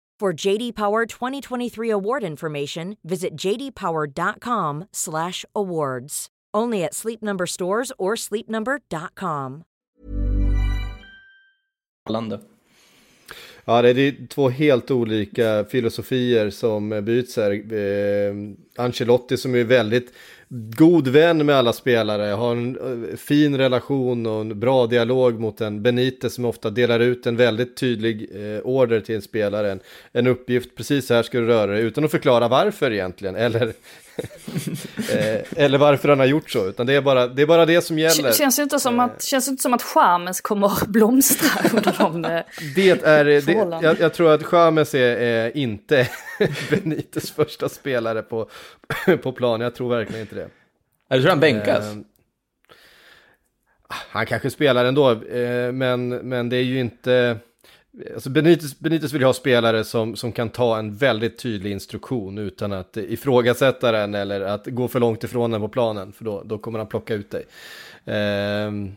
For JD Power 2023 award information, visit jdpower.com/awards. Only at Sleep Number stores or sleepnumber.com. lande. Ja, det är två helt olika filosofier som byts här. Eh, Ancelotti som är väldigt god vän med alla spelare, har en eh, fin relation och en bra dialog mot en Benitez som ofta delar ut en väldigt tydlig eh, order till en spelare. En, en uppgift, precis så här ska du röra dig, utan att förklara varför egentligen. Eller, eller varför han har gjort så, utan det är bara det, är bara det som gäller. Känns ju inte som att, känns inte som att Chamez kommer att blomstra under de... eh, Det är, det, jag, jag tror att Chamez är, är inte Benites första spelare på, på plan. Jag tror verkligen inte det. Jag tror han bänkas. Eh, han kanske spelar ändå, eh, men, men det är ju inte... Alltså Benitez, Benitez vill ha spelare som, som kan ta en väldigt tydlig instruktion utan att ifrågasätta den eller att gå för långt ifrån den på planen, för då, då kommer han plocka ut dig. Ehm,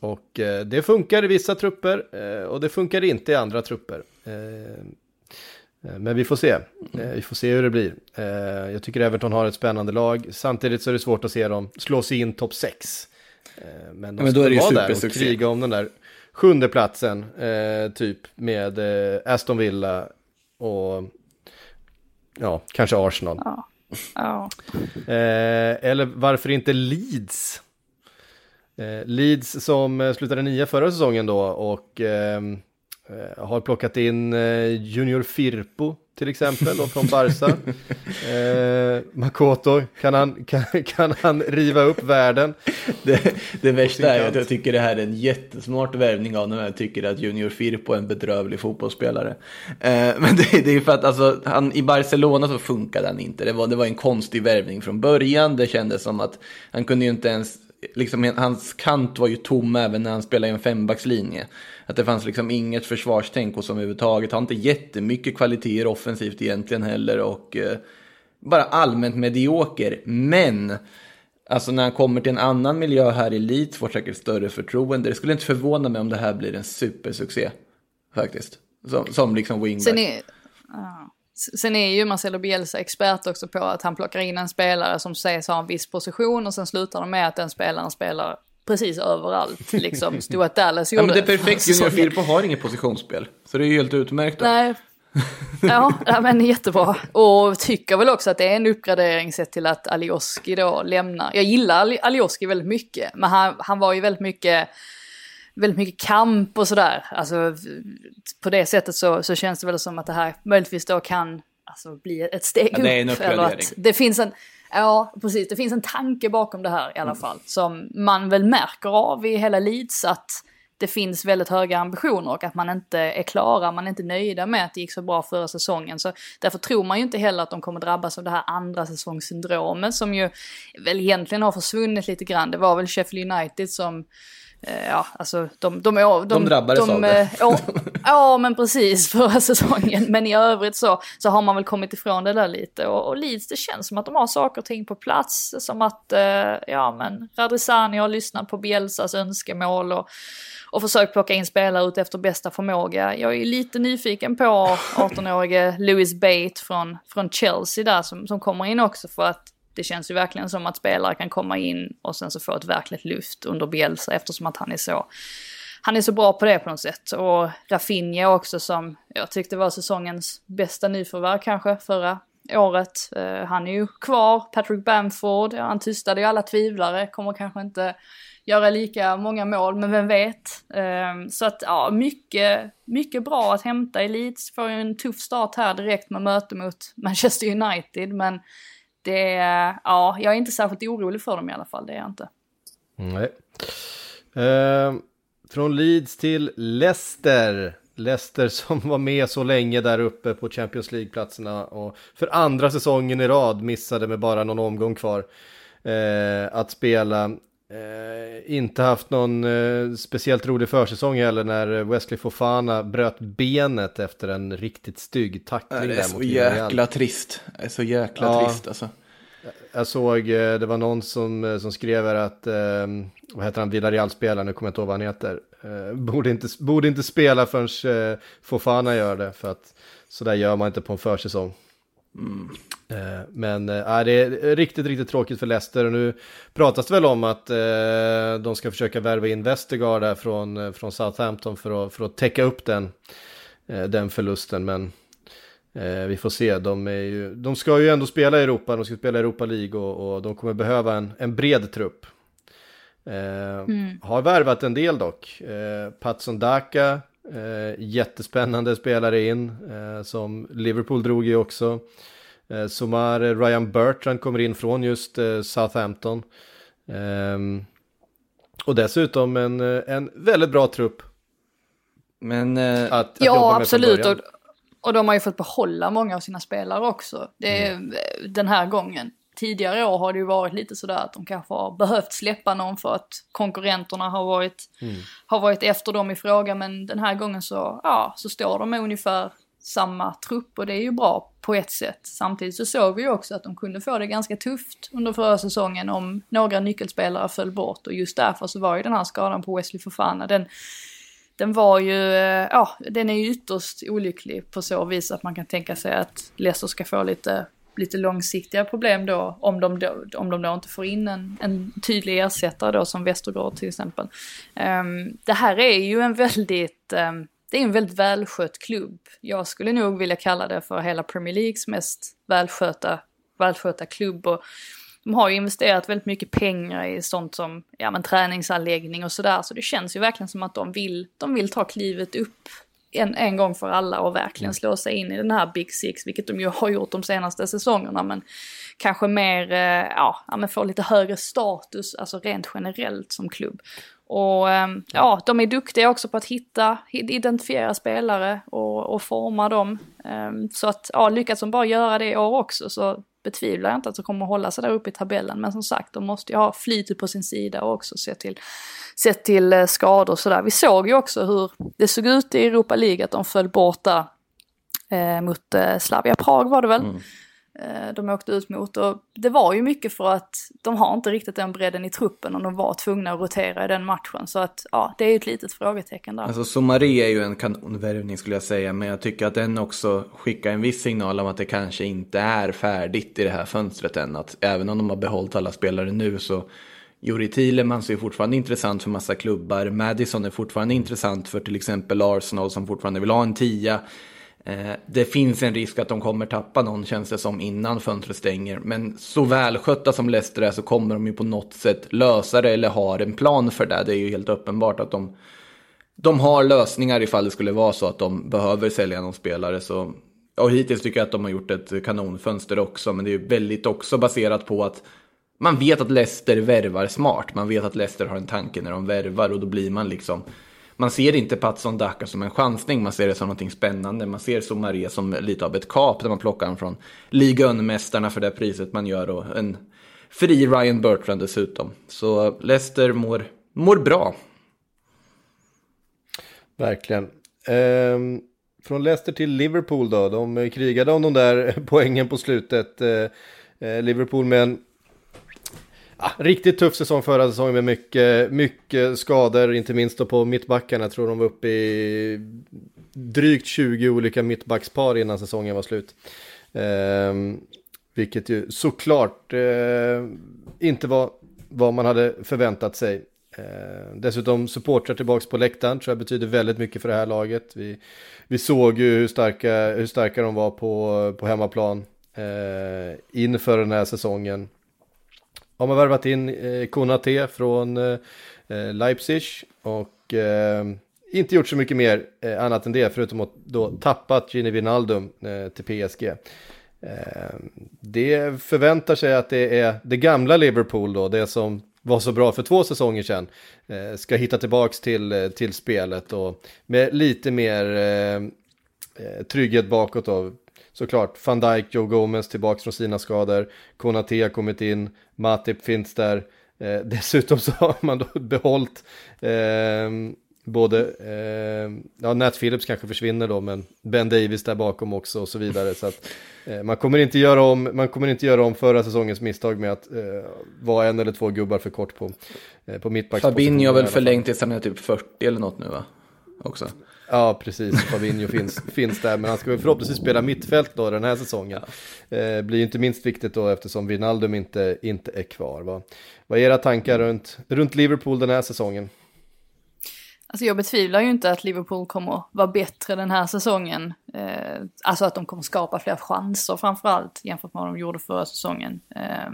och eh, det funkar i vissa trupper eh, och det funkar inte i andra trupper. Ehm, eh, men vi får se. Vi får se hur det blir. Jag tycker Everton har ett spännande lag. Samtidigt så är det svårt att se dem slå sig in topp 6. Men de Men då ska är det vara där och kriga om den där sjunde platsen. eh, Typ med eh, Aston Villa och ja, kanske Arsenal. Ja. Eh, eller varför inte Leeds? Eh, Leeds som eh, slutade nia förra säsongen då och ehm, eh, har plockat in eh, Junior Firpo till exempel då från Barca. eh, Makoto, kan han, kan, kan han riva upp världen? Det, det värsta är att jag tycker det här är en jättesmart värvning av när jag tycker att Junior Firpo är en bedrövlig fotbollsspelare. Eh, men det, det är för att alltså, han, i Barcelona så funkade han inte. Det var, det var en konstig värvning från början. Det kändes som att han kunde ju inte ens, liksom, hans kant var ju tom även när han spelade i en fembackslinje. Att det fanns liksom inget försvarstänk hos honom överhuvudtaget. Har inte jättemycket kvaliteter offensivt egentligen heller och eh, bara allmänt medioker. Men Alltså när han kommer till en annan miljö här i Leeds får säkert större förtroende. Det skulle inte förvåna mig om det här blir en supersuccé. Faktiskt. Som, som liksom wingback. Sen är. Sen är ju Marcelo Bielsa expert också på att han plockar in en spelare som sägs ha en viss position och sen slutar de med att den spelaren spelar precis överallt. Liksom Stuart Dallas gjorde Ja, men det är perfekt, Junior. Firpo har inget positionsspel. Så det är ju helt utmärkt. Då. Nej. Ja, ja, men jättebra. Och tycker väl också att det är en uppgradering sett till att Alioski då lämnar. Jag gillar Ali- Alioski väldigt mycket, men han, han var ju väldigt mycket, väldigt mycket kamp och sådär. Alltså på det sättet så, så känns det väl som att det här möjligtvis då kan alltså, bli ett steg Ja, det är en upp. Eller uppgradering. att det finns en, ja precis, det finns en tanke bakom det här i alla fall. Som man väl märker av i hela Leeds att det finns väldigt höga ambitioner och att man inte är klara, man är inte nöjda med att det gick så bra förra säsongen. Så därför tror man ju inte heller att de kommer drabbas av det här andra säsongssyndromet som ju väl egentligen har försvunnit lite grann. Det var väl Sheffield United som Ja, alltså de... De, de, De drabbades av det. eh, Ja, ja, men precis förra säsongen. Men i övrigt så, så har man väl kommit ifrån det där lite. Och, och Leeds, det känns som att de har saker och ting på plats. Som att, eh, ja men, Radrizani har lyssnat på Bielsas önskemål och, och försökt plocka in spelare ut efter bästa förmåga. Jag är lite nyfiken på 18-årige Louis Bate från, från Chelsea där som, som kommer in också för att det känns ju verkligen som att spelare kan komma in och sen så få ett verkligt lyft under Bielsa eftersom att han är så han är så bra på det på något sätt. Och Rafinha också som jag tyckte var säsongens bästa nyförvärv kanske förra året. Uh, han är ju kvar, Patrick Bamford, ja, han tystade ju alla tvivlare, kommer kanske inte göra lika många mål, men vem vet. Eh, så att ja, mycket, mycket bra att hämta i Leeds. Får ju en tuff start här direkt med möte mot Manchester United, men det, ja, jag är inte särskilt orolig för dem i alla fall, det är jag inte. Nej. Eh, från Leeds till Leicester. Leicester som var med så länge där uppe på Champions League-platserna och för andra säsongen i rad missade med bara någon omgång kvar eh, att spela. Eh, inte haft någon eh, speciellt rolig försäsong heller när Wesley Fofana bröt benet efter en riktigt stygg tackling Det är så mot jäkla trist. Det är så jäkla Ja. trist alltså. Jag såg, eh, det var någon som, eh, som skrev här att, eh, vad heter han, Villarreal-spelaren, nu kommer jag inte ihåg vad han heter, eh, borde, inte, borde inte spela förrän eh, Fofana gör det, för att sådär gör man inte på en försäsong. Eh, men ja, det är riktigt, riktigt tråkigt för Leicester. Och nu pratas det väl om att eh, de ska försöka värva in Westergaard där från, från Southampton för att, för att täcka upp den, eh, den förlusten, men Eh, vi får se, de, är ju, de ska ju ändå spela i Europa, de ska spela Europa League och, och de kommer behöva en, en bred trupp. Eh, Har värvat en del dock. Patson Daka, eh, jättespännande spelare in, eh, som Liverpool drog ju också. Eh, Somar Ryan Bertrand kommer in från just eh, Southampton. Ehm, och dessutom en, eh, en väldigt bra trupp Men eh, att, att Ja, absolut. Och, och de har ju fått behålla många av sina spelare också. Det är Mm. eh, den här gången. Tidigare år har det ju varit lite sådär att de kanske har behövt släppa någon för att konkurrenterna har varit, Mm. har varit efter dem i fråga. Men den här gången så, ja, så står de med ungefär samma trupp och det är ju bra på ett sätt. Samtidigt så såg vi ju också att de kunde få det ganska tufft under förra säsongen om några nyckelspelare föll bort och just därför så var ju den här skadan på Wesley Fofana, den, den var ju, eh, ja, den är ju ytterst olycklig på så vis att man kan tänka sig att Leicester ska få lite, lite långsiktiga problem då om de då, om de då inte får in en, en tydlig ersättare då som Västergård till exempel. Um, det här är ju en väldigt, um, det är en väldigt välskött klubb. Jag skulle nog vilja kalla det för hela Premier Leagues mest välsköta, välsköta klubb. Och de har ju investerat väldigt mycket pengar i sånt som ja, men, träningsanläggning och sådär. Så det känns ju verkligen som att de vill, de vill ta klivet upp en, en gång för alla och verkligen slå sig in i den här Big Six, vilket de ju har gjort de senaste säsongerna. Men kanske mer, eh, ja, ja men få lite högre status, alltså rent generellt som klubb. Och ehm, ja, de är duktiga också på att hitta, identifiera spelare och, och forma dem. Ehm, så att, ja, lyckas de bara göra det i år också så betvivlar jag inte att de kommer att hålla sig där uppe i tabellen. Men som sagt, de måste ju ha flytet på sin sida och också se till, se till eh, skador och sådär. Vi såg ju också hur det såg ut i Europa League, att de föll bort där eh, mot eh, Slavia Prag var det väl. Mm. Eh, de åkte ut mot. Och det var ju mycket för att de har inte riktigt den bredden i truppen och de var tvungna att rotera i den matchen. Så att ja, det är ju ett litet frågetecken där. Alltså Sommaré är ju en kanonvärvning skulle jag säga, men jag tycker att den också skickar en viss signal om att det kanske inte är färdigt i det här fönstret än. Att även om de har behållit alla spelare nu så Juri Thielemans är fortfarande intressant för massa klubbar. Madison är fortfarande intressant för till exempel Arsenal som fortfarande vill ha en tia. Eh, det finns en risk att de kommer tappa någon känns det som innan fönstret stänger. Men så välskötta som Leicester är så kommer de ju på något sätt lösa det eller har en plan för det. Det är ju helt uppenbart att de, de har lösningar ifall det skulle vara så att de behöver sälja någon spelare. Så, och hittills tycker jag att de har gjort ett kanonfönster också. Men det är ju väldigt också baserat på att man vet att Leicester värvar smart. Man vet att Leicester har en tanke när de värvar och då blir man liksom man ser inte Patson Daka som en chansning, man ser det som någonting spännande. Man ser Somaré som lite av ett kap där man plockar honom från Ligue för det priset man gör och en fri Ryan Bertrand dessutom. Så Leicester mår, mår bra. Verkligen. Ehm, från Leicester till Liverpool då, de krigade om de där poängen på slutet. Ehm, Liverpool med en Ja, riktigt tuff säsong förra säsongen med mycket, mycket skador, inte minst då på mittbackarna. Jag tror de var uppe i drygt 20 olika mittbackspar innan säsongen var slut. Eh, vilket ju såklart eh, inte var vad man hade förväntat sig. Eh, dessutom supportrar tillbaka på läktaren tror jag betyder väldigt mycket för det här laget. Vi, vi såg ju hur starka, hur starka de var på, på hemmaplan eh, inför den här säsongen har man värvat in eh, Konate från eh, eh, Leipzig och eh, inte gjort så mycket mer eh, annat än det förutom att då tappat Gini Wijnaldum eh, till PSG. Eh, det förväntar sig att det är det gamla Liverpool då, det som var så bra för två säsonger sedan, eh, ska hitta tillbaks till, eh, till spelet och med lite mer trygghet bakåt då såklart van Dijk, Joe Gomez tillbaka från sina skador, Konate har kommit in, Matip finns där. Eh, dessutom så har man då behållit eh, både, eh, ja Nat Phillips kanske försvinner då, men Ben Davis där bakom också och så vidare. Så att eh, man kommer inte göra om, man kommer inte göra om förra säsongens misstag med att eh, vara en eller två gubbar för kort på, eh, på mittbackspositionen. Fabinho har väl förlängt tills han är typ 40 eller något nu va? Också. Ja, precis. Fabinho finns, finns där, men han ska väl förhoppningsvis spela mittfält då den här säsongen. Eh, blir inte minst viktigt då eftersom Wijnaldum inte, inte är kvar. Va? Vad är era tankar runt, runt Liverpool den här säsongen? Alltså jag betvivlar ju inte att Liverpool kommer vara bättre den här säsongen. Eh, alltså att de kommer skapa fler chanser framförallt jämfört med vad de gjorde förra säsongen. Eh,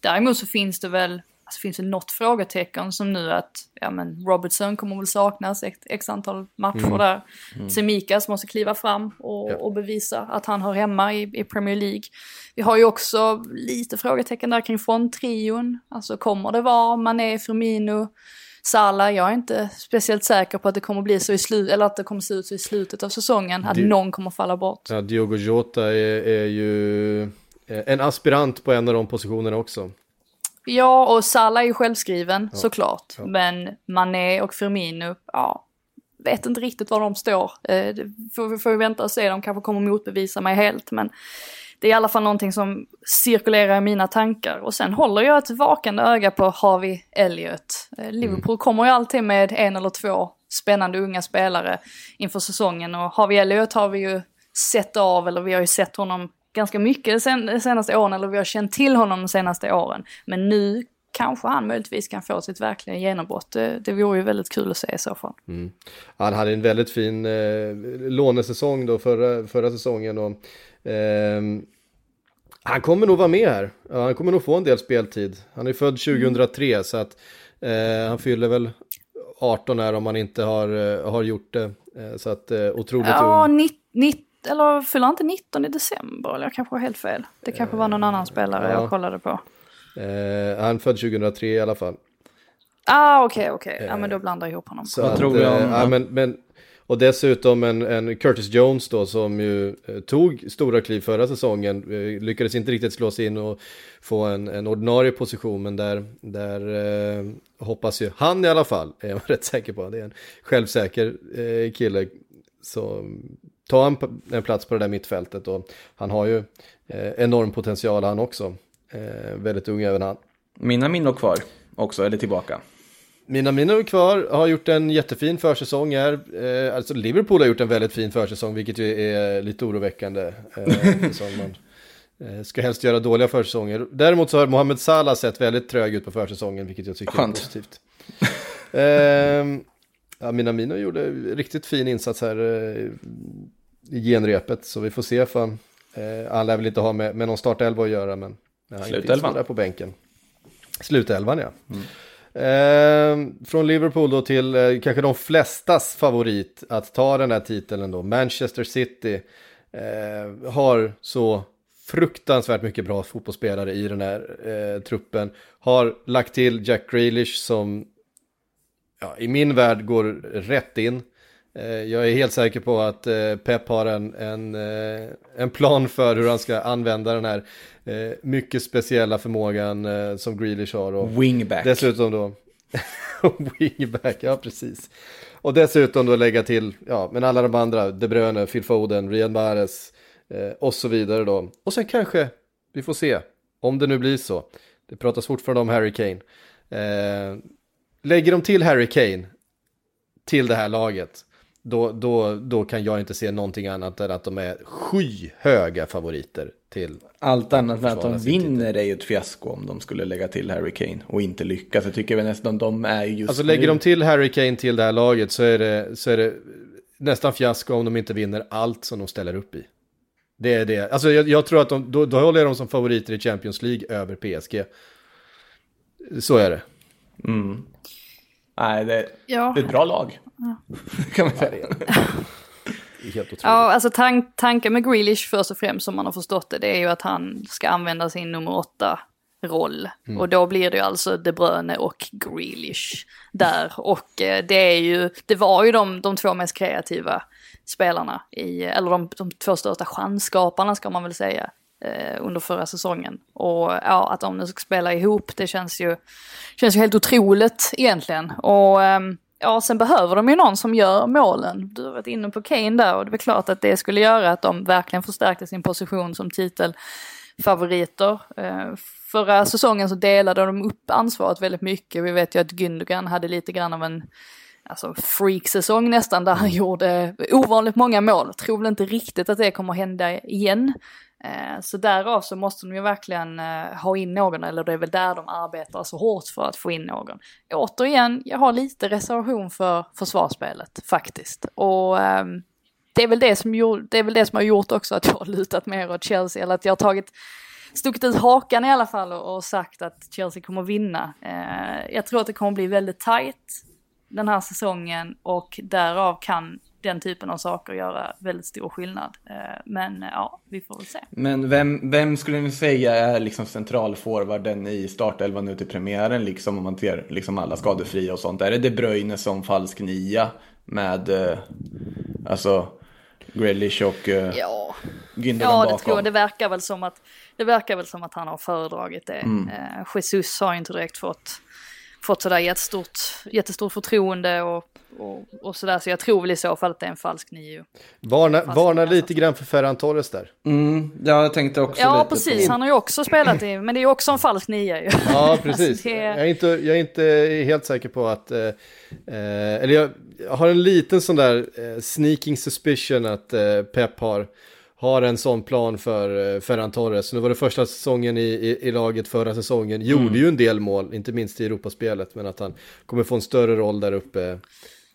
däremot så finns det väl alltså finns det något frågetecken som nu att, ja men Robertson kommer väl saknas x, x antal matcher mm. där. Mm. Semikas måste kliva fram och, ja. och, bevisa att han hör hemma i, i, Premier League. Vi har ju också lite frågetecken där kring fronttrion. Alltså kommer det vara Mané, Firmino, Salah, jag är inte speciellt säker på att det kommer bli så i slutet, eller att det kommer se ut så i slutet av säsongen, att Di någon kommer falla bort. Ja, Diogo Jota är, är ju en aspirant på en av de positionerna också. Ja, och Salah är ju självskriven ja. såklart. Ja. Men Mané och Firmino, ja, vet inte riktigt var de står. Eh, får, får vi vänta och se, de kanske kommer motbevisa mig helt. Men det är i alla fall någonting som cirkulerar i mina tankar. Och sen håller jag ett vakande öga på Harvey Elliot. Eh, Liverpool mm. kommer ju alltid med en eller två spännande unga spelare inför säsongen. Och Harvey Elliot har vi ju sett av, eller vi har ju sett honom ganska mycket sen, de senaste åren, eller vi har känt till honom de senaste åren. Men nu kanske han möjligtvis kan få sitt verkliga genombrott. Det, det vore ju väldigt kul att se i så fall. Mm. Han hade en väldigt fin eh, lånesäsong då förra, förra säsongen och eh, han kommer nog vara med här. Han kommer nog få en del speltid. Han är född 2003 mm. så att eh, han fyller väl 18 här om han inte har, eh, har gjort det. Eh, så att eh, otroligt ja, ung. 90 eller fyller han inte 19 i december? Eller jag kanske har helt fel. Det kanske var någon annan spelare ja. jag kollade på. Eh, han född 2003 i alla fall. Ah, okej, okay, okej. Okay. Ja, men då blandar jag ihop honom. Så Vad tror du om... Eh, ja, men, men, och dessutom en, en, Curtis Jones då som ju eh, tog stora kliv förra säsongen. Eh, lyckades inte riktigt slå sig in och få en, en ordinarie position. Men där, där eh, hoppas ju han i alla fall, är jag rätt säker på. Det är en självsäker eh, kille. Så ta en, en, plats på det där mittfältet och han har ju eh, enorm potential han också. Eh, väldigt ung även han. Mina Minno kvar också, eller tillbaka? Mina Minno kvar, har gjort en jättefin försäsong här. Eh, alltså Liverpool har gjort en väldigt fin försäsong, vilket ju är lite oroväckande. Eh, man eh, ska helst göra dåliga försäsonger. Däremot så har Mohamed Salah sett väldigt trög ut på försäsongen, vilket jag tycker Skönt. är positivt. Ja, Minamino gjorde riktigt fin insats här eh, i genrepet, så vi får se för eh, han lär väl inte ha med, med någon startelva att göra, men han Slutelvan. där på bänken. Slutelvan ja. Mm. Eh, från Liverpool då till eh, kanske de flestas favorit att ta den här titeln då. Manchester City eh, har så fruktansvärt mycket bra fotbollsspelare i den här eh, truppen. Har lagt till Jack Grealish som ja, i min värld går rätt in. Eh, jag är helt säker på att eh, Pep har en, en, eh, en plan för hur han ska använda den här mycket speciella förmågan som Grealish har. Och Wingback. Dessutom då, wingback, ja precis. Och dessutom då lägga till, ja men alla de andra, De Bruyne, Phil Foden, Riyad Mahrez och så vidare då. Och sen kanske, vi får se, om det nu blir så. Det pratas fortfarande om Harry Kane. Lägger de till Harry Kane till det här laget då, då, då kan jag inte se någonting annat än att de är skyhöga favoriter till Allt annat än att de vinner är ju ett fiasko om de skulle lägga till Harry Kane och inte lyckas. Jag tycker väl nästan de är just Alltså lägger de till Harry Kane till det här laget så är det, så är det nästan fiasko om de inte vinner allt som de ställer upp i. Det är det. Alltså jag, jag tror att de, då, då håller jag dem som favoriter i Champions League över PSG. Så är det. Mm. Nej, det, ja. det är ett bra lag. Ja. kan man säga. Helt otroligt. Ja, alltså tank, tanken med Grealish först och främst som man har förstått det, det är ju att han ska använda sin nummer åtta roll. Mm. Och då blir det ju alltså De Bruyne och Grealish där. Och eh, det är ju, det var ju de, de två mest kreativa spelarna i, eller de, de två största chansskaparna ska man väl säga, Eh, under förra säsongen. Och ja, att de nu ska spela ihop, det känns ju, känns ju helt otroligt egentligen. Och eh, ja, sen behöver de ju någon som gör målen. Du har varit inne på Kane där och det är klart att det skulle göra att de verkligen förstärkte sin position som titelfavoriter. Eh, förra säsongen så delade de upp ansvaret väldigt mycket. Vi vet ju att Gündogan hade lite grann av en alltså freak-säsong nästan där han gjorde ovanligt många mål. Tror väl inte riktigt att det kommer att hända igen. Eh, så därav så måste de ju verkligen eh, ha in någon, eller det är väl där de arbetar så hårt för att få in någon. Återigen, jag har lite reservation för försvarsspelet faktiskt. Och ehm, det är, väl det, som gjort, det är väl det som har gjort också att jag har lutat mer åt Chelsea, eller att jag har tagit stuckit ut hakan i alla fall och, sagt att Chelsea kommer vinna. Eh, jag tror att det kommer bli väldigt tight den här säsongen och därav kan den typen av saker göra väldigt stor skillnad. Eh, men eh, ja, vi får väl se. Men vem, vem skulle ni säga är liksom centralforwarden i startelvan nu till premiären, liksom om man ser liksom alla skadefria och sånt? Är det De Bruyne som falsk nia med, eh, alltså, Grealish och uh, ja. Gündogan Ja, det tror jag. Det verkar väl som att, det verkar väl som att han har föredragit det. Mm. Uh, Jesus har inte direkt fått fått sådär jättestort, jättestort förtroende och, och, och sådär. Så jag tror väl i så fall att det är en falsk nio. Varna, varna lite grann för Ferran Torres där. Mm, ja, jag tänkte också ja, lite precis. På... Han har ju också spelat i, men det är ju också en falsk nia ju. Ja, precis. alltså, det... jag, är inte, jag är inte helt säker på att, eh, eh, eller jag, jag, har en liten sån där eh, sneaking suspicion att eh, Pep har har en sån plan för eh, Ferran Torres. Nu var det första säsongen i, i, i laget förra säsongen, gjorde mm. ju en del mål, inte minst i Europaspelet, men att han kommer få en större roll där uppe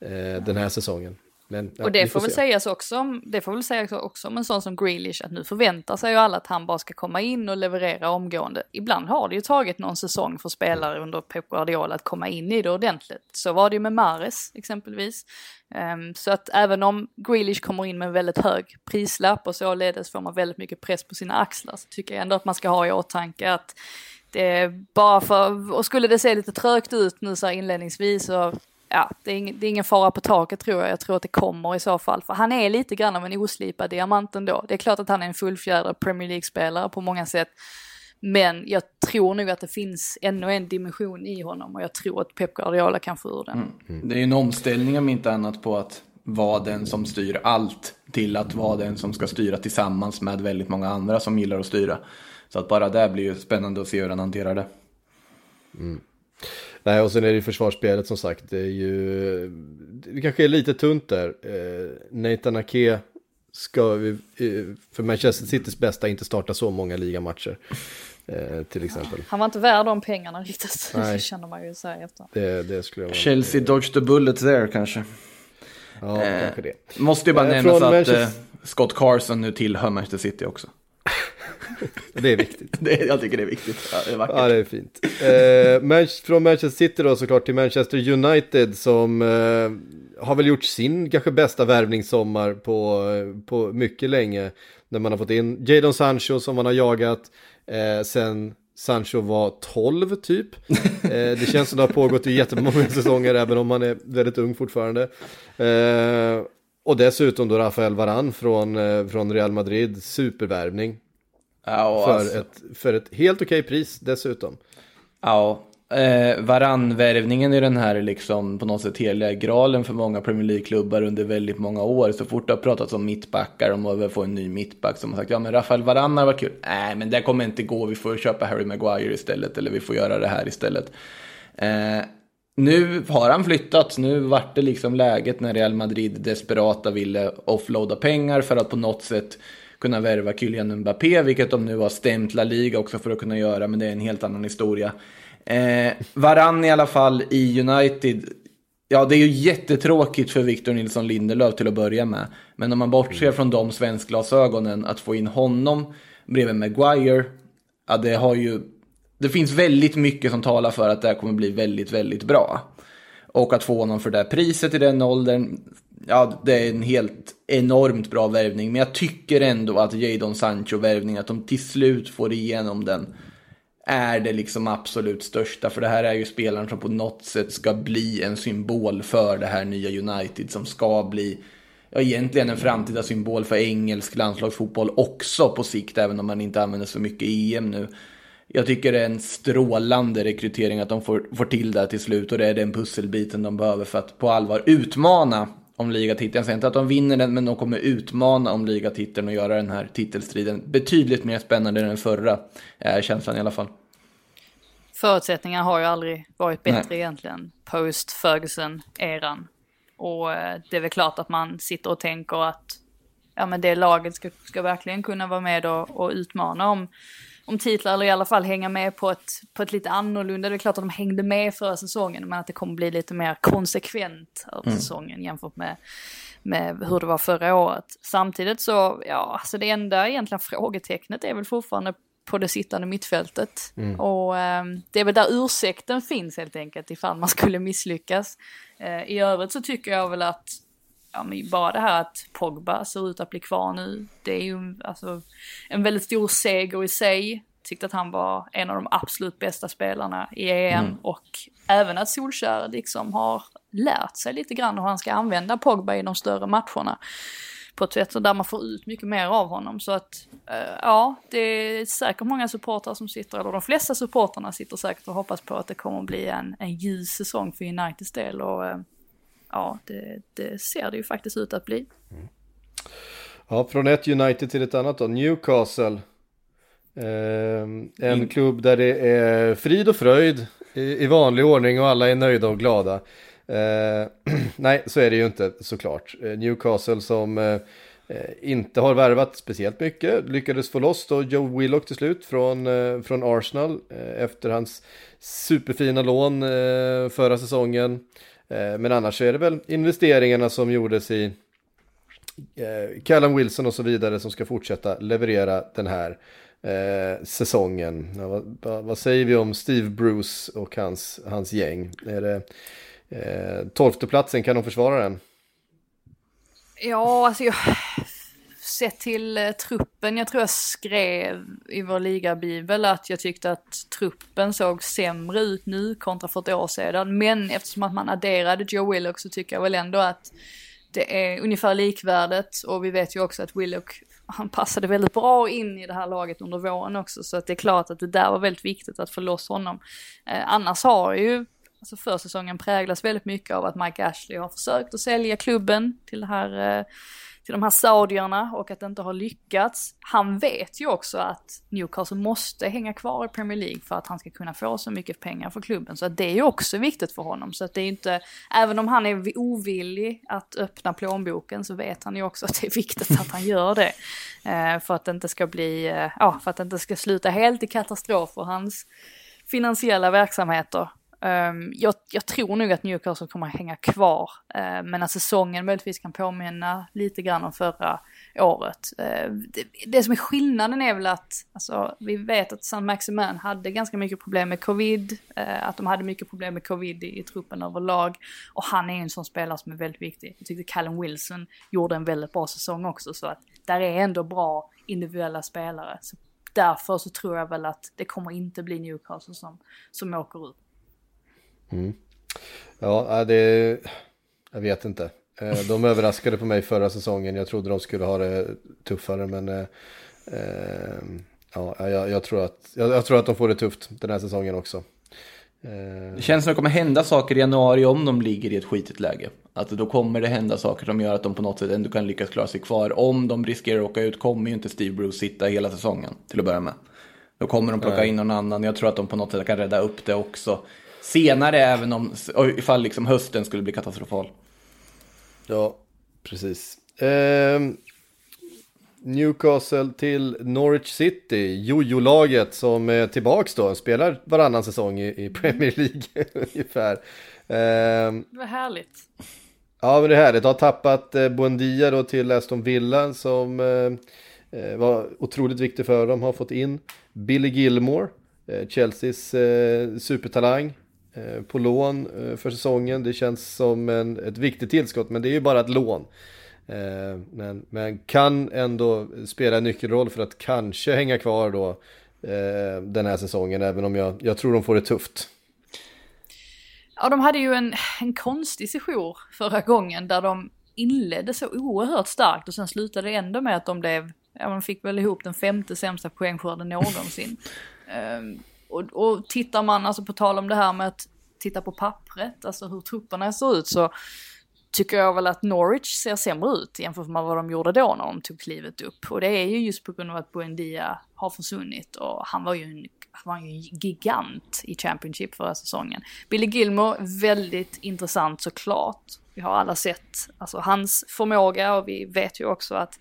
eh, den här säsongen. Men, ja, och det får, får väl sägas också, det får väl sägas också om en sån som Grealish att nu förväntar sig ju alla att han bara ska komma in och leverera omgående. Ibland har det ju tagit någon säsong för spelare under Pep Guardiola att komma in i det ordentligt. Så var det ju med Mares exempelvis. Um, så att även om Grealish kommer in med en väldigt hög prislapp och således får man väldigt mycket press på sina axlar så tycker jag ändå att man ska ha i åtanke att det är bara för, och skulle det se lite trögt ut nu så här inledningsvis så ja, det är, ingen, det är ingen fara på taket tror jag. Jag tror att det kommer i så fall. För han är lite grann av en oslipad diamant ändå. Det är klart att han är en fullfjädrad Premier League-spelare på många sätt. Men jag tror nog att det finns ännu en dimension i honom och jag tror att Pep Guardiola kan få ur den. Mm. Det är ju en omställning om inte annat på att vara den som styr allt till att vara den som ska styra tillsammans med väldigt många andra som gillar att styra. Så att bara det blir ju spännande att se hur han hanterar det. Mm. Nej, och sen är det ju försvarsspelet som sagt, det är ju, det kanske är lite tunt där. Eh, Nathan Ake ska, vi, för Manchester Citys bästa, inte starta så många ligamatcher. Eh, till exempel. Han var inte värd de pengarna riktigt, det känner man ju så här efter. Det, det skulle jag vara. Chelsea dodged the bullet there kanske. Ja, eh, kanske det. Måste ju bara eh, nämnas att Manchester... Eh, Scott Carson nu tillhör Manchester City också. Det är viktigt. det, jag tycker det är viktigt. Ja, det är vackert. Ja, det är fint. Eh, från Manchester City då såklart till Manchester United som eh, har väl gjort sin kanske bästa värvningssommar på, på mycket länge. När man har fått in Jadon Sancho som man har jagat eh, sen Sancho var 12 typ. Eh, det känns som det har pågått i jättemånga säsonger även om han är väldigt ung fortfarande. Eh, och dessutom då Rafael Varan från, eh, från Real Madrid, supervärvning. Ja, för, alltså. ett, för ett helt okej pris dessutom. Ja, eh, Varann-värvningen är den här liksom på något sätt heliga graalen för många Premier League-klubbar under väldigt många år. Så fort det har pratats om mittbackar, om att få en ny mittback som har sagt ja men Rafael Varann har varit kul. Nej men det kommer inte gå, vi får köpa Harry Maguire istället eller vi får göra det här istället. Eh, nu har han flyttat, nu vart det liksom läget när Real Madrid desperata ville offloada pengar för att på något sätt kunna värva Kylian Mbappé, vilket de nu har stämt La Liga också för att kunna göra, men det är en helt annan historia. Eh, Varann i alla fall i United. Ja, det är ju jättetråkigt för Victor Nilsson Lindelöf till att börja med. Men om man bortser från de svenskglasögonen, att få in honom bredvid Maguire, ja det har ju... Det finns väldigt mycket som talar för att det här kommer bli väldigt, väldigt bra. Och att få honom för det priset i den åldern, ja det är en helt enormt bra värvning. Men jag tycker ändå att Jadon Sancho-värvningen, att de till slut får igenom den är det liksom absolut största. För det här är ju spelaren som på något sätt ska bli en symbol för det här nya United som ska bli ja, egentligen en framtida symbol för engelsk landslagsfotboll också på sikt, även om man inte använder så mycket EM nu. Jag tycker det är en strålande rekrytering att de får, får till det till slut och det är den pusselbiten de behöver för att på allvar utmana om ligatiteln. Jag säger inte att de vinner den, men de kommer utmana om ligatiteln och göra den här titelstriden betydligt mer spännande än den förra, är känslan i alla fall. Förutsättningarna har ju aldrig varit bättre Nej. egentligen, post Ferguson-eran. Och eh, det är väl klart att man sitter och tänker att ja, men det laget ska, ska verkligen kunna vara med och, och utmana om om titlar eller i alla fall hänga med på ett, på ett lite annorlunda. Det är klart att de hängde med förra säsongen men att det kommer bli lite mer konsekvent över mm. säsongen jämfört med, med hur det var förra året. Samtidigt så, ja, alltså det enda egentligen frågetecknet är väl fortfarande på det sittande mittfältet. Mm. Och eh, det är väl där ursäkten finns helt enkelt ifall man skulle misslyckas. Eh, I övrigt så tycker jag väl att ja, men bara det här att Pogba ser ut att bli kvar nu, det är ju alltså en väldigt stor seger i sig. Tyckte att han var en av de absolut bästa spelarna i EM mm. och även att Solskär liksom har lärt sig lite grann hur han ska använda Pogba i de större matcherna på ett sätt där man får ut mycket mer av honom. Så att uh, ja, det är säkert många supportrar som sitter, eller de flesta supportrarna sitter säkert och hoppas på att det kommer att bli en, en ljus säsong för Uniteds del. Och, uh, ja, det, det, ser det ju faktiskt ut att bli. Mm. Ja, från ett United till ett annat då, Newcastle. Eh, en mm. klubb där det är frid och fröjd i, i, vanlig ordning och alla är nöjda och glada. Eh, nej, så är det ju inte såklart. Eh, Newcastle som eh, eh, inte har värvat speciellt mycket, lyckades få loss då Joe Willock till slut från, eh, från Arsenal efter hans superfina lån förra säsongen. Eh, men annars är det väl investeringarna som gjordes i eh, Callum Wilson och så vidare som ska fortsätta leverera den här eh, säsongen. Ja, vad, vad, säger vi om Steve Bruce och hans, hans gäng? Är det eh, tolfte platsen, kan de försvara den? Ja, alltså jag, sett till eh, truppen, jag tror jag skrev i vår ligabibel att jag tyckte att truppen såg sämre ut nu kontra för ett år sedan. Men eftersom att man adderade Joe Willock så tycker jag väl ändå att det är ungefär likvärdigt och vi vet ju också att Willock han passade väldigt bra in i det här laget under våren också så att det är klart att det där var väldigt viktigt att få loss honom. Eh, annars har ju alltså försäsongen präglas väldigt mycket av att Mike Ashley har försökt att sälja klubben till det här eh, till de här saudierna och att det inte har lyckats. Han vet ju också att Newcastle måste hänga kvar i Premier League för att han ska kunna få så mycket pengar för klubben. Så att det är ju också viktigt för honom. Så att det är inte, även om han är ovillig att öppna plånboken så vet han ju också att det är viktigt att han gör det. Eh, för att det inte ska bli, eh, ja, för att det inte ska sluta helt i katastrof för hans finansiella verksamheter. Um, jag, jag, tror nog att Newcastle kommer att hänga kvar, uh, men att säsongen möjligtvis kan påminna lite grann om förra året. Uh, det, det, som är skillnaden är väl att, alltså, vi vet att San Maximan hade ganska mycket problem med covid, uh, att de hade mycket problem med covid i, i truppen överlag, och han är en sån spelare som är väldigt viktig. Jag tyckte Callum Wilson gjorde en väldigt bra säsong också, så att där är ändå bra individuella spelare. Så därför så tror jag väl att det kommer inte bli Newcastle som, som åker ut. Mm. Ja, det... Jag vet inte. Eh, de överraskade på mig förra säsongen. Jag trodde de skulle ha det tuffare, men... Eh, eh, ja, jag, jag, tror att, jag, jag, tror att de får det tufft den här säsongen också. Det känns som att det kommer hända saker i januari om de ligger i ett skitigt läge. Att då kommer det hända saker som gör att de på något sätt ändå kan lyckas klara sig kvar. Om de riskerar att åka ut kommer ju inte Steve Bruce sitta hela säsongen till att börja med. Då kommer de plocka Nej. in någon annan. Jag tror att de på något sätt kan rädda upp det också senare, även om ifall liksom hösten skulle bli katastrofal. Ja, precis. Eh, Newcastle till Norwich City, jojo-laget som är tillbaks då, spelar varannan säsong i, i Premier League ungefär. Eh, Vad härligt. Ja, men det är härligt. Har tappat eh, Buendia då till Aston Villa som eh, eh, var otroligt viktig för dem. Har fått in Billy Gilmore, eh, Chelseas eh, supertalang. Eh, på lån eh, för säsongen. Det känns som en, ett viktigt tillskott, men det är ju bara ett lån. Eh, men, men kan ändå spela en nyckelroll för att kanske hänga kvar då den här säsongen, även om jag, jag tror de får det tufft. Ja, de hade ju en, en konstig session förra gången där de inledde så oerhört starkt och sen slutade det ändå med att de blev, ja man fick väl ihop den femte sämsta poängskörden någonsin. um, och, och tittar man, alltså på tal om det här med att titta på pappret, alltså hur trupperna ser ut så tycker jag väl att Norwich ser sämre ut jämfört med vad de gjorde då när de tog klivet upp. Och det är ju just på grund av att Buendia har försvunnit och han var ju en, han var ju en gigant i Championship förra säsongen. Billy Gilmore, väldigt intressant såklart. Vi har alla sett alltså, hans förmåga och vi vet ju också att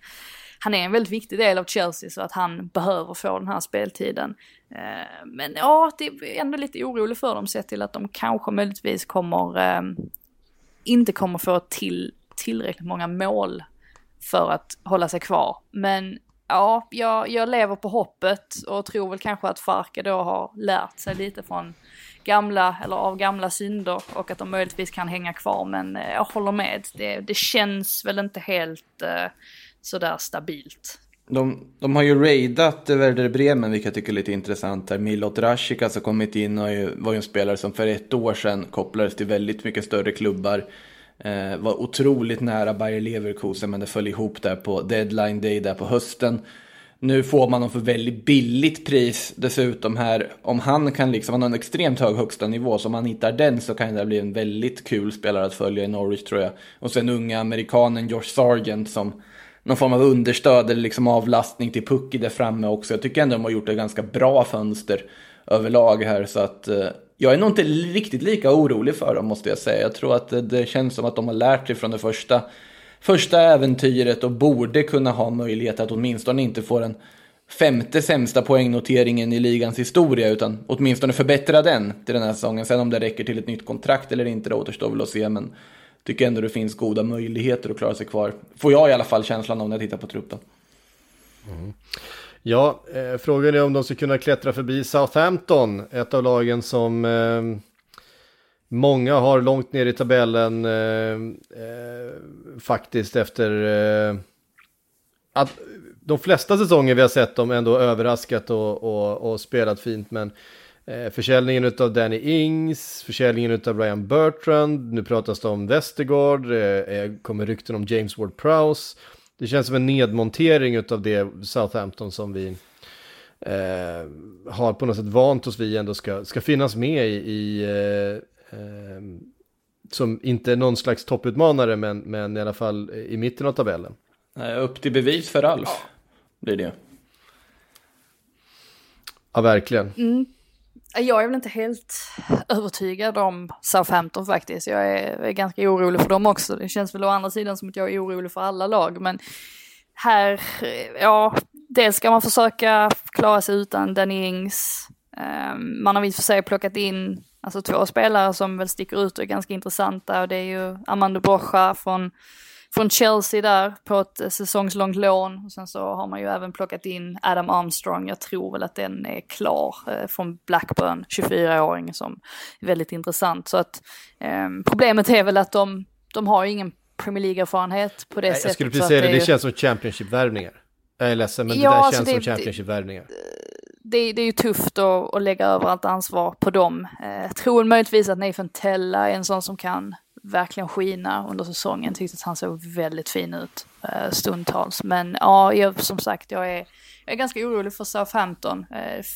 han är en väldigt viktig del av Chelsea så att han behöver få den här speltiden. Eh, men ja, det är ändå lite orolig för dem sett till att de kanske möjligtvis kommer, eh, inte kommer få till tillräckligt många mål för att hålla sig kvar. Men ja, jag, jag lever på hoppet och tror väl kanske att Farke då har lärt sig lite från gamla, eller av gamla synder och att de möjligtvis kan hänga kvar. Men eh, jag håller med, det, det känns väl inte helt eh, sådär stabilt. De, de har ju raidat Werder Bremen, vilket jag tycker är lite intressant. Här. Milot Rashikas alltså har kommit in och var ju en spelare som för ett år sedan kopplades till väldigt mycket större klubbar. Eh, var otroligt nära Bayer Leverkusen, men det föll ihop där på deadline day där på hösten. Nu får man dem för väldigt billigt pris dessutom här. Om han kan liksom, han har en extremt hög högsta nivå, så om han hittar den så kan det bli en väldigt kul spelare att följa i Norwich tror jag. Och sen unga amerikanen Josh Sargent som någon form av understöd eller liksom avlastning till Pucki där framme också. Jag tycker ändå de har gjort ett ganska bra fönster överlag här så att eh, jag är nog inte riktigt lika orolig för dem måste jag säga. Jag tror att det, det känns som att de har lärt sig från det första, första äventyret och borde kunna ha möjlighet att åtminstone inte få den femte sämsta poängnoteringen i ligans historia utan åtminstone förbättra den till den här säsongen. Sen om det räcker till ett nytt kontrakt eller inte det återstår väl att se men tycker ändå det finns goda möjligheter att klara sig kvar. Får jag i alla fall känslan av när jag tittar på truppen. Mm. Ja, eh, frågan är om de ska kunna klättra förbi Southampton, ett av lagen som eh, många har långt ner i tabellen eh, eh faktiskt efter eh, att de flesta säsonger vi har sett dem ändå överraskat och, och, och spelat fint, men Eh, försäljningen av Danny Ings, försäljningen av Ryan Bertrand, nu pratas det om Westergaard, eh, kommer rykten om James Ward-Prowse. Det känns som en nedmontering av det Southampton som vi eh, har på något sätt vant oss vid ändå ska, ska finnas med i, i eh, eh, som inte är någon slags topputmanare men, men i alla fall i mitten av tabellen. Eh, upp till bevis för Alf blir det. Ja, verkligen. Mm. Jag är väl inte helt övertygad om Southampton faktiskt. Jag är, är, ganska orolig för dem också. Det känns väl å andra sidan som att jag är orolig för alla lag. Men här, ja, dels ska man försöka klara sig utan Danny Ings. Ehm, man har i och för sig plockat in alltså, två spelare som väl sticker ut och är ganska intressanta. Och det är ju Amanda Brocha från från Chelsea där på ett säsongslångt lån. Och sen så har man ju även plockat in Adam Armstrong. Jag tror väl att den är klar eh, från Blackburn, 24-åring som är väldigt intressant. Så att eh, problemet är väl att de, de har ingen Premier League-erfarenhet på det Nej, sättet. Jag skulle precis säga det, det, känns som Championship-värvningar. Jag är ledsen, men ja, det där alltså känns det, som Championship-värvningar. Det, det, är ju tufft att, att lägga över allt ansvar på dem. Eh, tror möjligtvis att Nathan Tella är en sån som kan verkligen skina under säsongen. Tyckte att han såg väldigt fin ut eh, stundtals. Men ja, jag, som sagt, jag är, jag är ganska orolig för Southampton.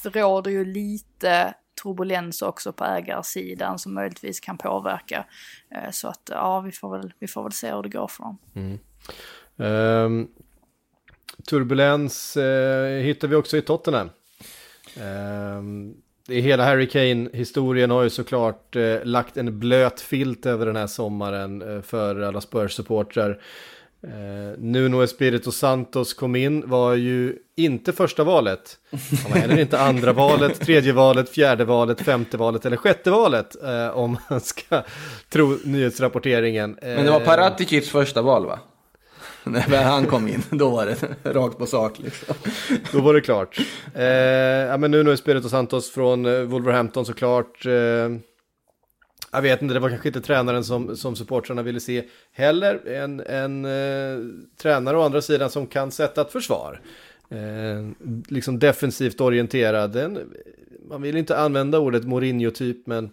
Det råder ju lite turbulens också på ägarsidan som möjligtvis kan påverka. Eh, så att ja, vi får, väl, vi får väl se hur det går för dem. Mm. Um, turbulens uh, hittar vi också i Tottenham. Um, hela Harry Kane-historien har ju såklart eh, lagt en blöt filt över den här sommaren eh, för alla Spurs-supportrar. Eh, Nuno Espirito Santos kom in, var ju inte första valet. Han var heller inte andra valet, tredje valet, fjärde valet, femte valet eller sjätte valet. Eh, om man ska tro nyhetsrapporteringen. Men det var Paraticics första val va? När han kom in, då var det rakt på sak liksom. Då var det klart. Eh, ja, men nu, nu är Spirito Santos från eh, Wolverhampton såklart. Eh, jag vet inte, det var kanske inte tränaren som, som supportrarna ville se heller. En, en eh, tränare å andra sidan som kan sätta ett försvar. Eh, liksom defensivt orienterad. En, man vill inte använda ordet Mourinho-typ, men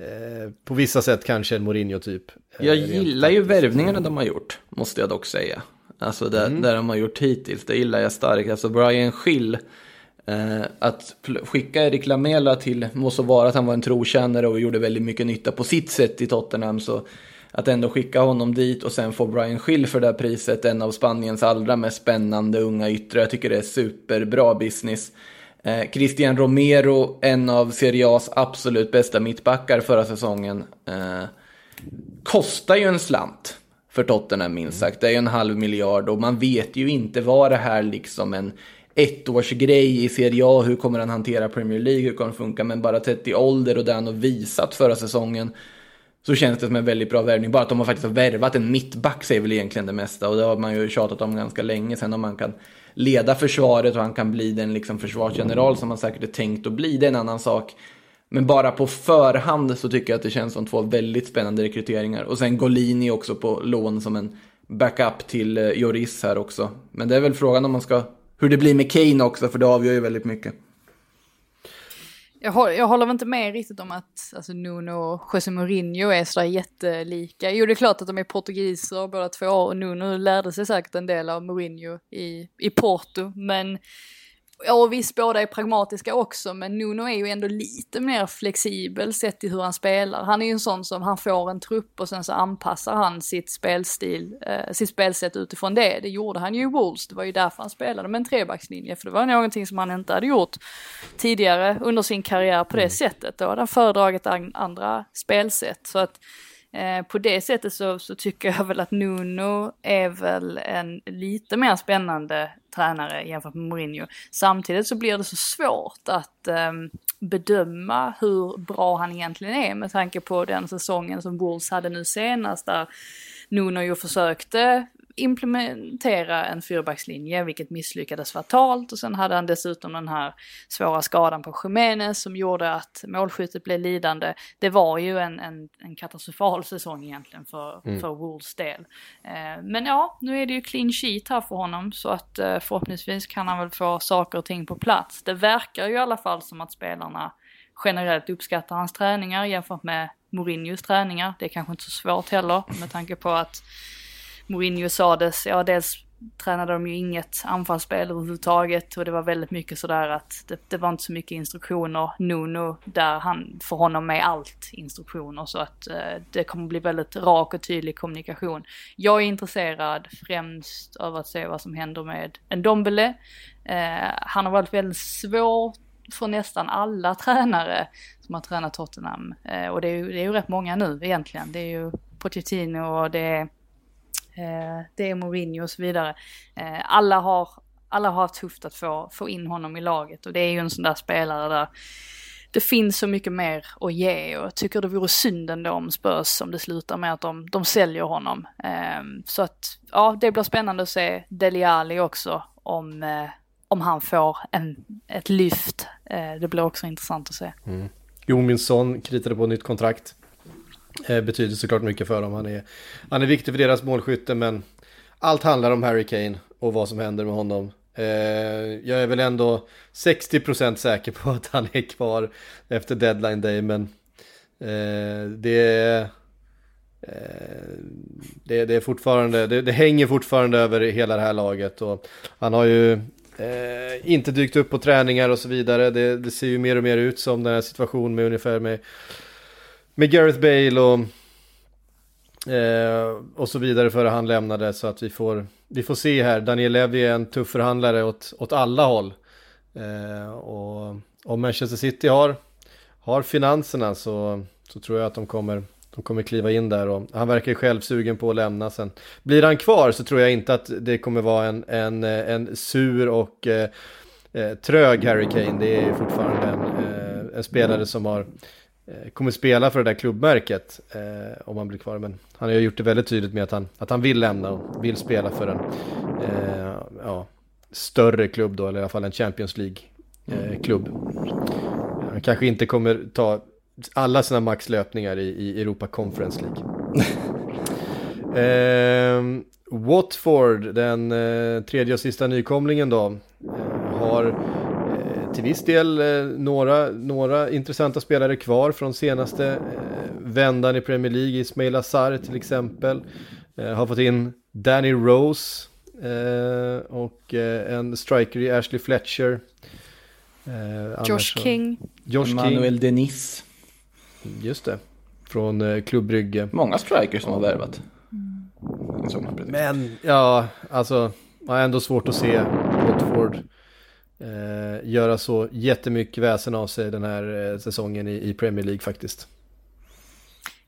Eh, på vissa sätt kanske en Mourinho-typ. Eh, jag gillar ju värvningarna de har gjort, måste jag dock säga. Alltså det, mm. det de har gjort hittills, det gillar jag starkt. Alltså Brian Schill, eh, att skicka Erik Lamela till, må så vara att han var en trotjänare och gjorde väldigt mycket nytta på sitt sätt i Tottenham, så att ändå skicka honom dit och sen få Brian Schill för det här priset, en av Spaniens allra mest spännande unga yttre. Jag tycker det är superbra business. Eh, Christian Romero, en av Serie A's absolut bästa mittbackar förra säsongen, eh, kostar ju en slant för Tottenham minst sagt. Det är ju en halv miljard och man vet ju inte vad det här liksom en ettårsgrej i Serie A, hur kommer han hantera Premier League, hur kommer det funka, men bara 30 ålder och det han har visat förra säsongen så känns det som en väldigt bra värvning. Bara att de har faktiskt värvat en mittback säger väl egentligen det mesta och det har man ju tjatat om ganska länge sen om man kan leda försvaret och han kan bli den liksom försvarsgeneral som han säkert är tänkt att bli, det är en annan sak. Men bara på förhand så tycker jag att det känns som två väldigt spännande rekryteringar. Och sen Golini också på lån som en backup till eh, Joris här också. Men det är väl frågan om man ska, hur det blir med Kane också, för det avgör ju väldigt mycket. Jag, håller, jag håller väl inte med riktigt om att alltså, Nuno och José Mourinho är sådär jättelika. Jo, det är klart att de är portugiser båda två och Nuno lärde sig säkert en del av Mourinho i, i Porto, men Ja, visst, båda är pragmatiska också, men Nuno är ju ändå lite mer flexibel sett till hur han spelar. Han är ju en sån som, han får en trupp och sen så anpassar han sitt spelstil, eh, sitt spelsätt utifrån det. Det gjorde han ju i Wolves, det var ju därför han spelade med en trebackslinje, för det var någonting som han inte hade gjort tidigare under sin karriär på det mm. sättet. Då hade han föredragit andra spelsätt. Så att Eh, på det sättet så, så, tycker jag väl att Nuno är väl en lite mer spännande tränare jämfört med Mourinho. Samtidigt så blir det så svårt att eh, bedöma hur bra han egentligen är med tanke på den säsongen som Wolves hade nu senast där Nuno ju försökte implementera en fyrbackslinje, vilket misslyckades fatalt. Och sen hade han dessutom den här svåra skadan på Jiménez som gjorde att målskyttet blev lidande. Det var ju en, en, en katastrofal säsong egentligen för, mm. för Wolves del. Eh, men ja, nu är det ju clean sheet här för honom så att eh, förhoppningsvis kan han väl få saker och ting på plats. Det verkar ju i alla fall som att spelarna generellt uppskattar hans träningar jämfört med Mourinhos träningar. Det är kanske inte så svårt heller med tanke på att Mourinho sades, ja dels tränade de ju inget anfallsspel överhuvudtaget och det var väldigt mycket sådär att det, det var inte så mycket instruktioner. Nuno, där han, för honom är allt instruktioner så att eh, det kommer bli väldigt rak och tydlig kommunikation. Jag är intresserad främst över att se vad som händer med Ndombele. Eh, han har varit väldigt svår för nästan alla tränare som har tränat Tottenham. Eh, och det är, ju, det är ju rätt många nu egentligen. Det är ju Pochettino och det är, Eh, det är Mourinho och så vidare. Eh, alla, har, alla har haft tufft att få, få in honom i laget och det är ju en sån där spelare där det finns så mycket mer att ge och jag tycker det vore synd ändå om Spurs om det slutar med att de, de säljer honom. Ehm, så att ja, det blir spännande att se Deli Ali också om eh, om han får en, ett lyft. Eh, det blir också intressant att se. Mm. Jominsson kritade på nytt kontrakt. Eh, betyder såklart mycket för dem. Han är, han är viktig för deras målskytte men allt handlar om Harry Kane och vad som händer med honom. Eh, jag är väl ändå 60% säker på att han är kvar efter deadline day men eh, det är eh, det, det, är fortfarande, det, det, hänger fortfarande över hela det här laget och han har ju Eh, inte dykt upp på träningar och så vidare. Det, det, ser ju mer och mer ut som den här situationen med ungefär med, med Gareth Bale och, eh, och så vidare före han lämnade. Så att vi får, vi får se här. Daniel Levy är en tuff förhandlare åt, åt alla håll. Eh, och om Manchester City har, har finanserna så, så tror jag att de kommer de kommer kliva in där och han verkar ju själv sugen på att lämna sen. Blir han kvar så tror jag inte att det kommer vara en, en, en sur och eh, eh trög Harry Kane. Det är fortfarande en, eh, en spelare som har eh, kommer spela för det där klubbmärket eh, om han blir kvar. Men han har ju gjort det väldigt tydligt med att han, att han vill lämna och vill spela för en eh, ja, större klubb då, eller i alla fall en Champions League-klubb. Han kanske inte kommer ta alla sina maxlöpningar i, i Europa Conference League. eh, Watford, den eh, tredje och sista nykomlingen då, eh, har eh, till viss del eh, några, några intressanta spelare kvar från senaste eh, vändan i Premier League. Ismail Azar till exempel. har fått in Danny Rose och en striker i Ashley Fletcher. Josh King. Josh Emmanuel King. Denis. Just det. Från eh, Klubb Brygge. Många strikers som har värvat. Men, ja, alltså, ändå svårt att se Watford eh, göra så jättemycket väsen av sig den här eh, säsongen i, i, Premier League faktiskt.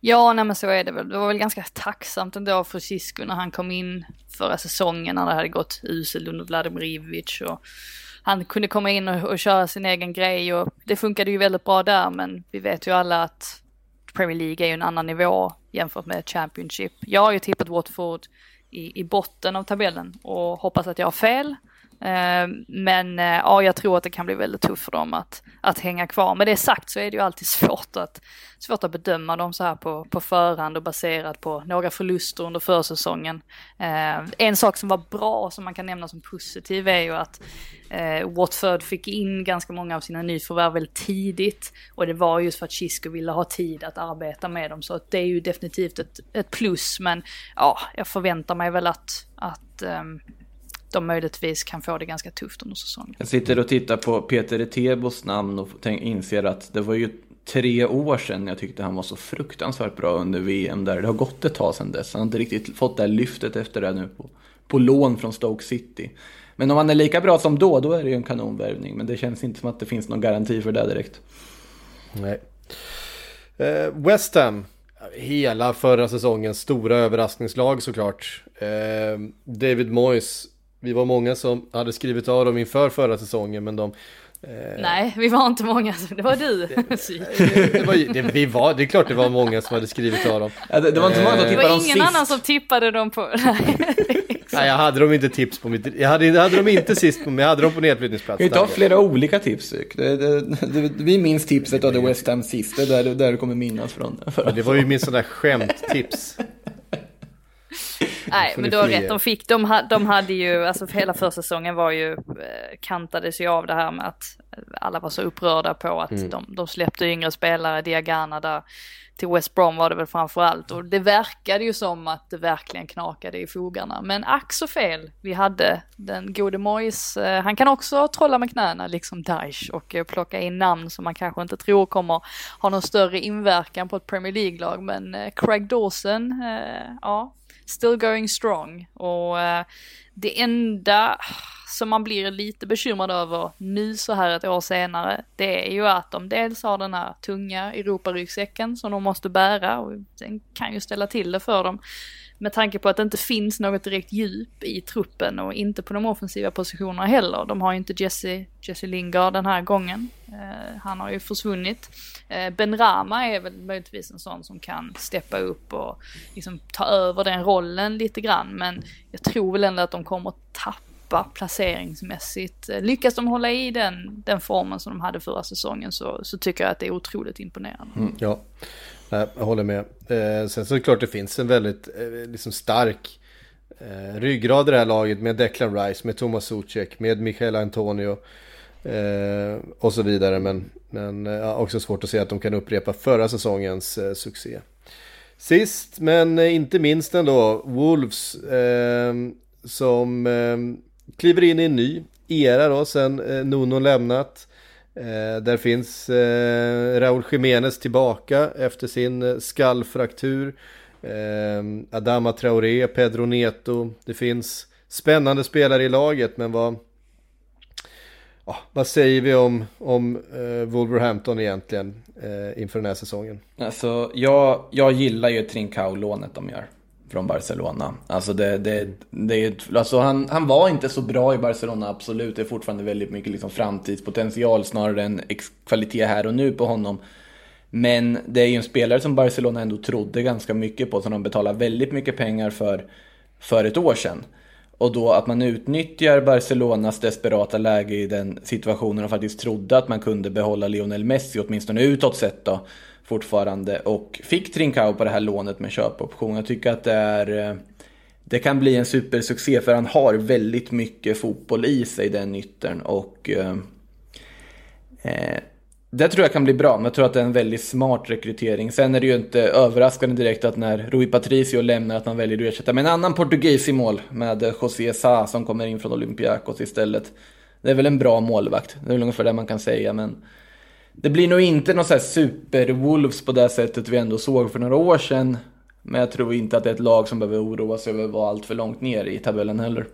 Ja, nej men så är det väl. Det var väl ganska tacksamt ändå för Cisco när han kom in förra säsongen när det hade gått uselt under Vladimir Ivic och han kunde komma in och, och köra sin egen grej och det funkade ju väldigt bra där men vi vet ju alla att Premier League är ju en annan nivå jämfört med Championship. Jag har ju tippat Watford i, i botten av tabellen och hoppas att jag har fel. Ehm, men eh, ja, jag tror att det kan bli väldigt tufft för dem att, att hänga kvar. Med det sagt så är det ju alltid svårt att, svårt att bedöma dem så här på, på förhand och baserat på några förluster under försäsongen. Ehm, en sak som var bra som man kan nämna som positiv är ju att eh, Watford fick in ganska många av sina nyförvärv väldigt tidigt. Och det var just för att Chisco ville ha tid att arbeta med dem. Så det är ju definitivt ett, ett plus. Men ja, jag förväntar mig väl att, att ehm, de möjligtvis kan få det ganska tufft under säsongen. Jag sitter och tittar på Peter Etebos namn och inser att det var ju tre år sedan jag tyckte han var så fruktansvärt bra under VM där. Det har gått ett tag sedan dess. Han har inte riktigt fått det här lyftet efter det nu på, på lån från Stoke City. Men om han är lika bra som då, då är det ju en kanonvärvning. Men det känns inte som att det finns någon garanti för det direkt. Nej. Eh, West Ham, hela förra säsongens stora överraskningslag såklart. Eh, David Moyes vi var många som hade skrivit av dem inför förra säsongen men de eh... Nej, vi var inte många, det var du. det, det, var, det, vi var, det är klart det var många som hade skrivit av dem. Ja, det, det, var inte många som tippade dem sist. Det var ingen annan som tippade dem på... Nej, jag hade dem inte tips på mitt... Jag hade, jag hade dem inte sist på men jag hade dem på nedflyttningsplats. Vi tar flera olika tips. Det, det, det, vi minns tipset av The West Ham sist, det är där, där du kommer minnas från. Ja, det var ju min sån där skämttips. Nej, men du har rätt. De, fick, de, de hade ju, alltså för hela försäsongen var ju, eh, kantades ju av det här med att alla var så upprörda på att mm. de, de släppte yngre spelare, Diagana där till West Brom var det väl framför allt och det verkade ju som att det verkligen knakade i fogarna. Men ack så fel vi hade. Den gode Mois, eh, han kan också trolla med knäna liksom Daesh och eh, plocka in namn som man kanske inte tror kommer ha någon större inverkan på ett Premier League-lag. Men Craig Dawson, ja, still going strong och eh, det enda som man blir lite bekymrad över nu så här ett år senare, det är ju att de dels har den här tunga Europaryggsäcken som de måste bära och den kan ju ställa till det för dem. Med tanke på att det inte finns något direkt djup i truppen och inte på de offensiva positionerna heller. De har ju inte Jesse, Jesse Lingard den här gången. Eh, han har ju försvunnit. Eh, ben Rama är väl möjligtvis en sån som kan steppa upp och liksom ta över den rollen lite grann. Men jag tror väl ändå att de kommer tappa tappa placeringsmässigt. Eh, lyckas de hålla i den, den formen som de hade förra säsongen så, så tycker jag att det är otroligt imponerande. Mm, ja, jag håller med. Eh, sen så är det klart det finns en väldigt eh, liksom stark eh, ryggrad i det här laget med Declan Rice, med Thomas Zuzek, med Michael Antonio eh, och så vidare. Men, men eh, ja, också svårt att se att de kan upprepa förra säsongens eh, succé. Sist men eh, inte minst ändå, Wolves eh, som eh, kliver in i en ny era då sen eh, Nuno lämnat. Eh, där finns eh, Raúl Jiménez tillbaka efter sin eh, skallfraktur. Eh, Adama Traoré, Pedro Neto. Det finns spännande spelare i laget men vad, ja, vad säger vi om, om eh, Wolverhampton egentligen eh, inför den här säsongen? Alltså, jag, jag gillar ju Trincao-lånet de gör från Barcelona. Alltså, det, det, det, alltså han, han var inte så bra i Barcelona, absolut. Det är fortfarande väldigt mycket liksom framtidspotential snarare än kvalitet här och nu på honom. Men det är ju en spelare som Barcelona ändå trodde ganska mycket på, som de betalade väldigt mycket pengar för, för ett år sedan. Och då att man utnyttjar Barcelonas desperata läge i den situationen och faktiskt trodde att man kunde behålla Lionel Messi, åtminstone utåt sett då fortfarande och fick Trincao på det här lånet med köpoption. Jag tycker att det är eh, det kan bli en supersuccé för han har väldigt mycket fotboll i sig den yttern och eh, eh, det tror jag kan bli bra, men jag tror att det är en väldigt smart rekrytering. Sen är det ju inte överraskande direkt att när Rui Patricio lämnar att man väljer att ersätta med en annan portugis i mål med José Sa som kommer in från Olympiakos istället. Det är väl en bra målvakt, det är väl ungefär det man kan säga, men det blir nog inte någon sån här super-Wolves på det sättet vi ändå såg för några år sedan. Men jag tror inte att det är ett lag som behöver oroa sig över att vara allt för långt ner i tabellen heller.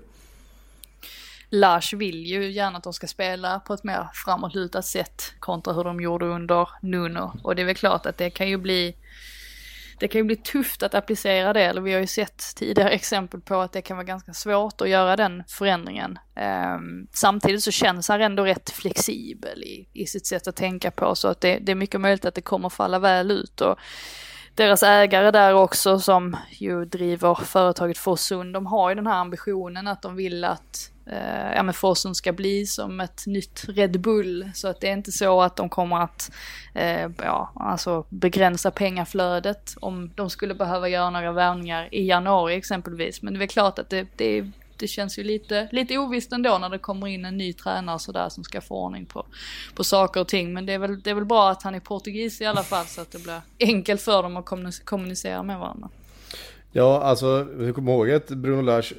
Lars vill ju gärna att de ska spela på ett mer framåtlutat sätt kontra hur de gjorde under Nuno. Och det är väl klart att det kan ju bli det kan ju bli tufft att applicera det, eller vi har ju sett tidigare exempel på att det kan vara ganska svårt att göra den förändringen. Ehm, samtidigt så känns han ändå rätt flexibel i, i sitt sätt att tänka på, så att det, det är mycket möjligt att det kommer falla väl ut. Och, deras ägare där också som ju driver företaget Forsund, de har ju den här ambitionen att de vill att eh, ja, men Forsund ska bli som ett nytt Red Bull. Så att det är inte så att de kommer att eh, ja, alltså begränsa pengaflödet om de skulle behöva göra några värvningar i januari exempelvis. Men det är väl klart att det, det, det känns ju lite, lite ovisst ändå när det kommer in en ny tränare sådär som ska få ordning på, på saker och ting. Men det är, väl, det är väl bra att han är portugis i alla fall så att det blir enkelt för dem att kommunicera med varandra. Ja, alltså, vi kommer ihåg att Bruno Lars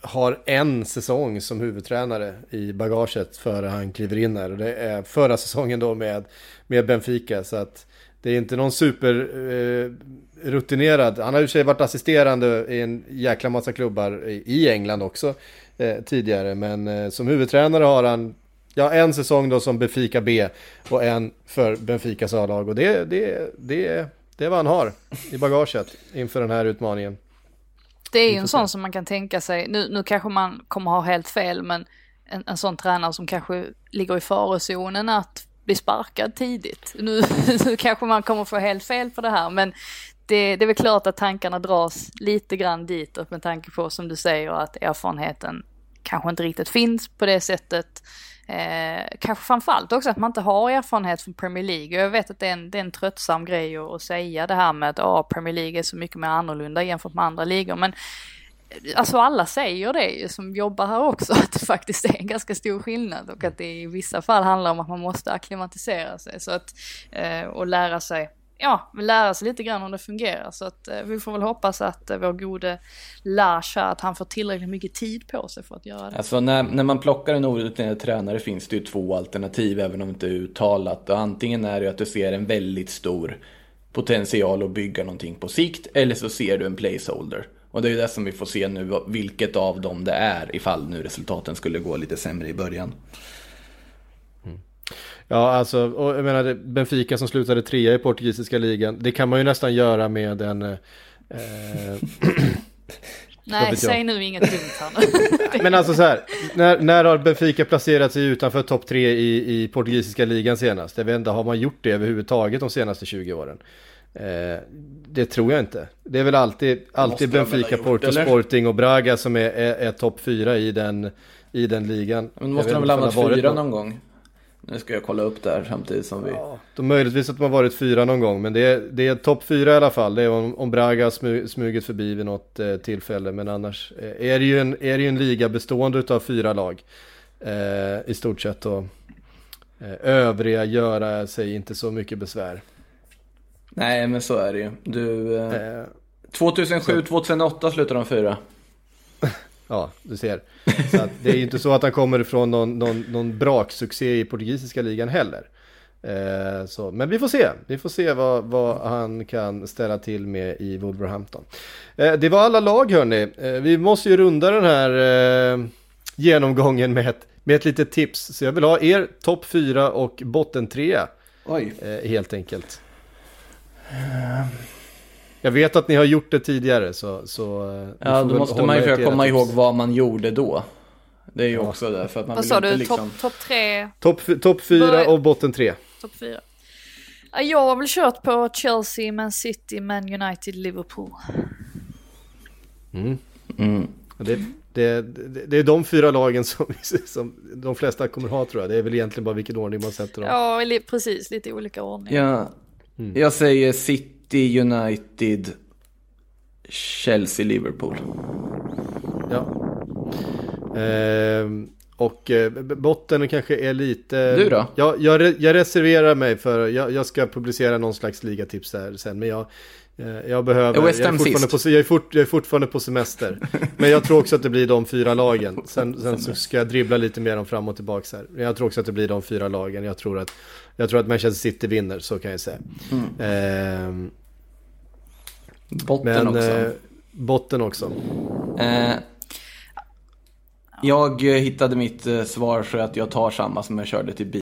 har en säsong som huvudtränare i bagaget före han kliver in här. Och det är förra säsongen då med, med Benfica. Så att det är inte någon super eh, rutinerad. Han har i och för sig varit assisterande i en jäkla massa klubbar i, England också eh, tidigare. Men eh, som huvudtränare har han ja, en säsong då som Benfica B och en för Benficas A-lag. Och det, det, det, det är vad han har i bagaget inför den här utmaningen. Det är ju en sån som man kan tänka sig, nu, nu kanske man kommer ha helt fel, men en, en sån tränare som kanske ligger i farozonen att bli sparkad tidigt. Nu, nu kanske man kommer få helt fel på det här, men det, det är väl klart att tankarna dras lite grann ditåt med tanke på, som du säger, att erfarenheten kanske inte riktigt finns på det sättet. Eh, kanske framförallt också att man inte har erfarenhet från Premier League. Jag vet att det är en, det är en tröttsam grej att, att säga det här med att ah, Premier League är så mycket mer annorlunda jämfört med andra ligor. Men eh, alltså alla säger det ju som jobbar här också, att det faktiskt är en ganska stor skillnad och att det i vissa fall handlar om att man måste acklimatisera sig så att, eh, och lära sig ja, lära sig lite grann om det fungerar. Så att eh, vi får väl hoppas att eh, vår gode Lars att han får tillräckligt mycket tid på sig för att göra det. Alltså när, när man plockar en orutinerad tränare finns det ju två alternativ även om det inte är uttalat. Och antingen är det att du ser en väldigt stor potential att bygga någonting på sikt eller så ser du en placeholder. Och det är ju det som vi får se nu, vilket av dem det är ifall nu resultaten skulle gå lite sämre i början. Ja, alltså, och jag menar Benfica som slutade trea i portugisiska ligan. Det kan man ju nästan göra med en... Eh, Nej, säg nu inget dumt här nu. Men alltså så här, när, när har Benfica placerat sig utanför topp tre i, i portugisiska ligan senast? Jag vet inte, har man gjort det överhuvudtaget de senaste 20 åren? Eh, det tror jag inte. Det är väl alltid, alltid Benfica, Porto, eller? Sporting och Braga som är, är, är topp fyra i den, i den ligan. Men måste de väl ha varit fyra någon gång? Nu ska jag kolla upp där samtidigt som vi... Ja, de möjligtvis att de har varit fyra någon gång, men det är, det är topp fyra i alla fall. Det är om, om Braga smug, smugit förbi vid något eh, tillfälle, men annars eh, är det ju en, är det ju en liga bestående av fyra lag eh, i stort sett. Och eh, övriga göra sig inte så mycket besvär. Nej, men så är det ju. Du, eh, 2007-2008 eh, slutade de fyra. Ja, du ser. Så det är ju inte så att han kommer ifrån någon, någon, någon braksuccé i portugisiska ligan heller. Eh, så, men vi får se. Vi får se vad, vad han kan ställa till med i Wolverhampton. Eh, det var alla lag hörni. Eh, vi måste ju runda den här eh, genomgången med ett, med ett litet tips. Så jag vill ha er topp 4 och botten 3. Oj. Eh, helt enkelt. Jag vet att ni har gjort det tidigare så... så eh, ja, då måste man ju försöka komma ihåg vad man gjorde då. Det är ju ja. också det. För att man vad sa du? Liksom... Topp top tre? Topp top fyra och botten tre. Topp fyra. Jag har väl kört på Chelsea, Man City, Man United, Liverpool. Mm. Mm. Det, det, det, det, är de fyra lagen som, som de flesta kommer ha tror jag. Det är väl egentligen bara vilken ordning man sätter dem. Ja, precis. Lite olika ordning. Ja. Mm. Jag säger City. City, United, Chelsea, Liverpool. Ja. Eh, och eh, botten kanske är lite... Du då? Jag, jag, jag reserverar mig för, jag, jag, ska publicera någon slags ligatips där sen, men jag, jag behöver... Jag, är fortfarande på, jag, är fort, jag är fortfarande på semester. men jag tror också att det blir de fyra lagen. Sen, sen så ska jag dribbla lite mer om fram och tillbaka här. Jag tror också att det blir de fyra lagen. Jag tror att jag tror att Manchester City vinner, så kan jag säga. Mm. Eh, botten men, också. Eh, botten också. Eh, jag hittade mitt eh, svar för att jag tar samma som jag körde till bil.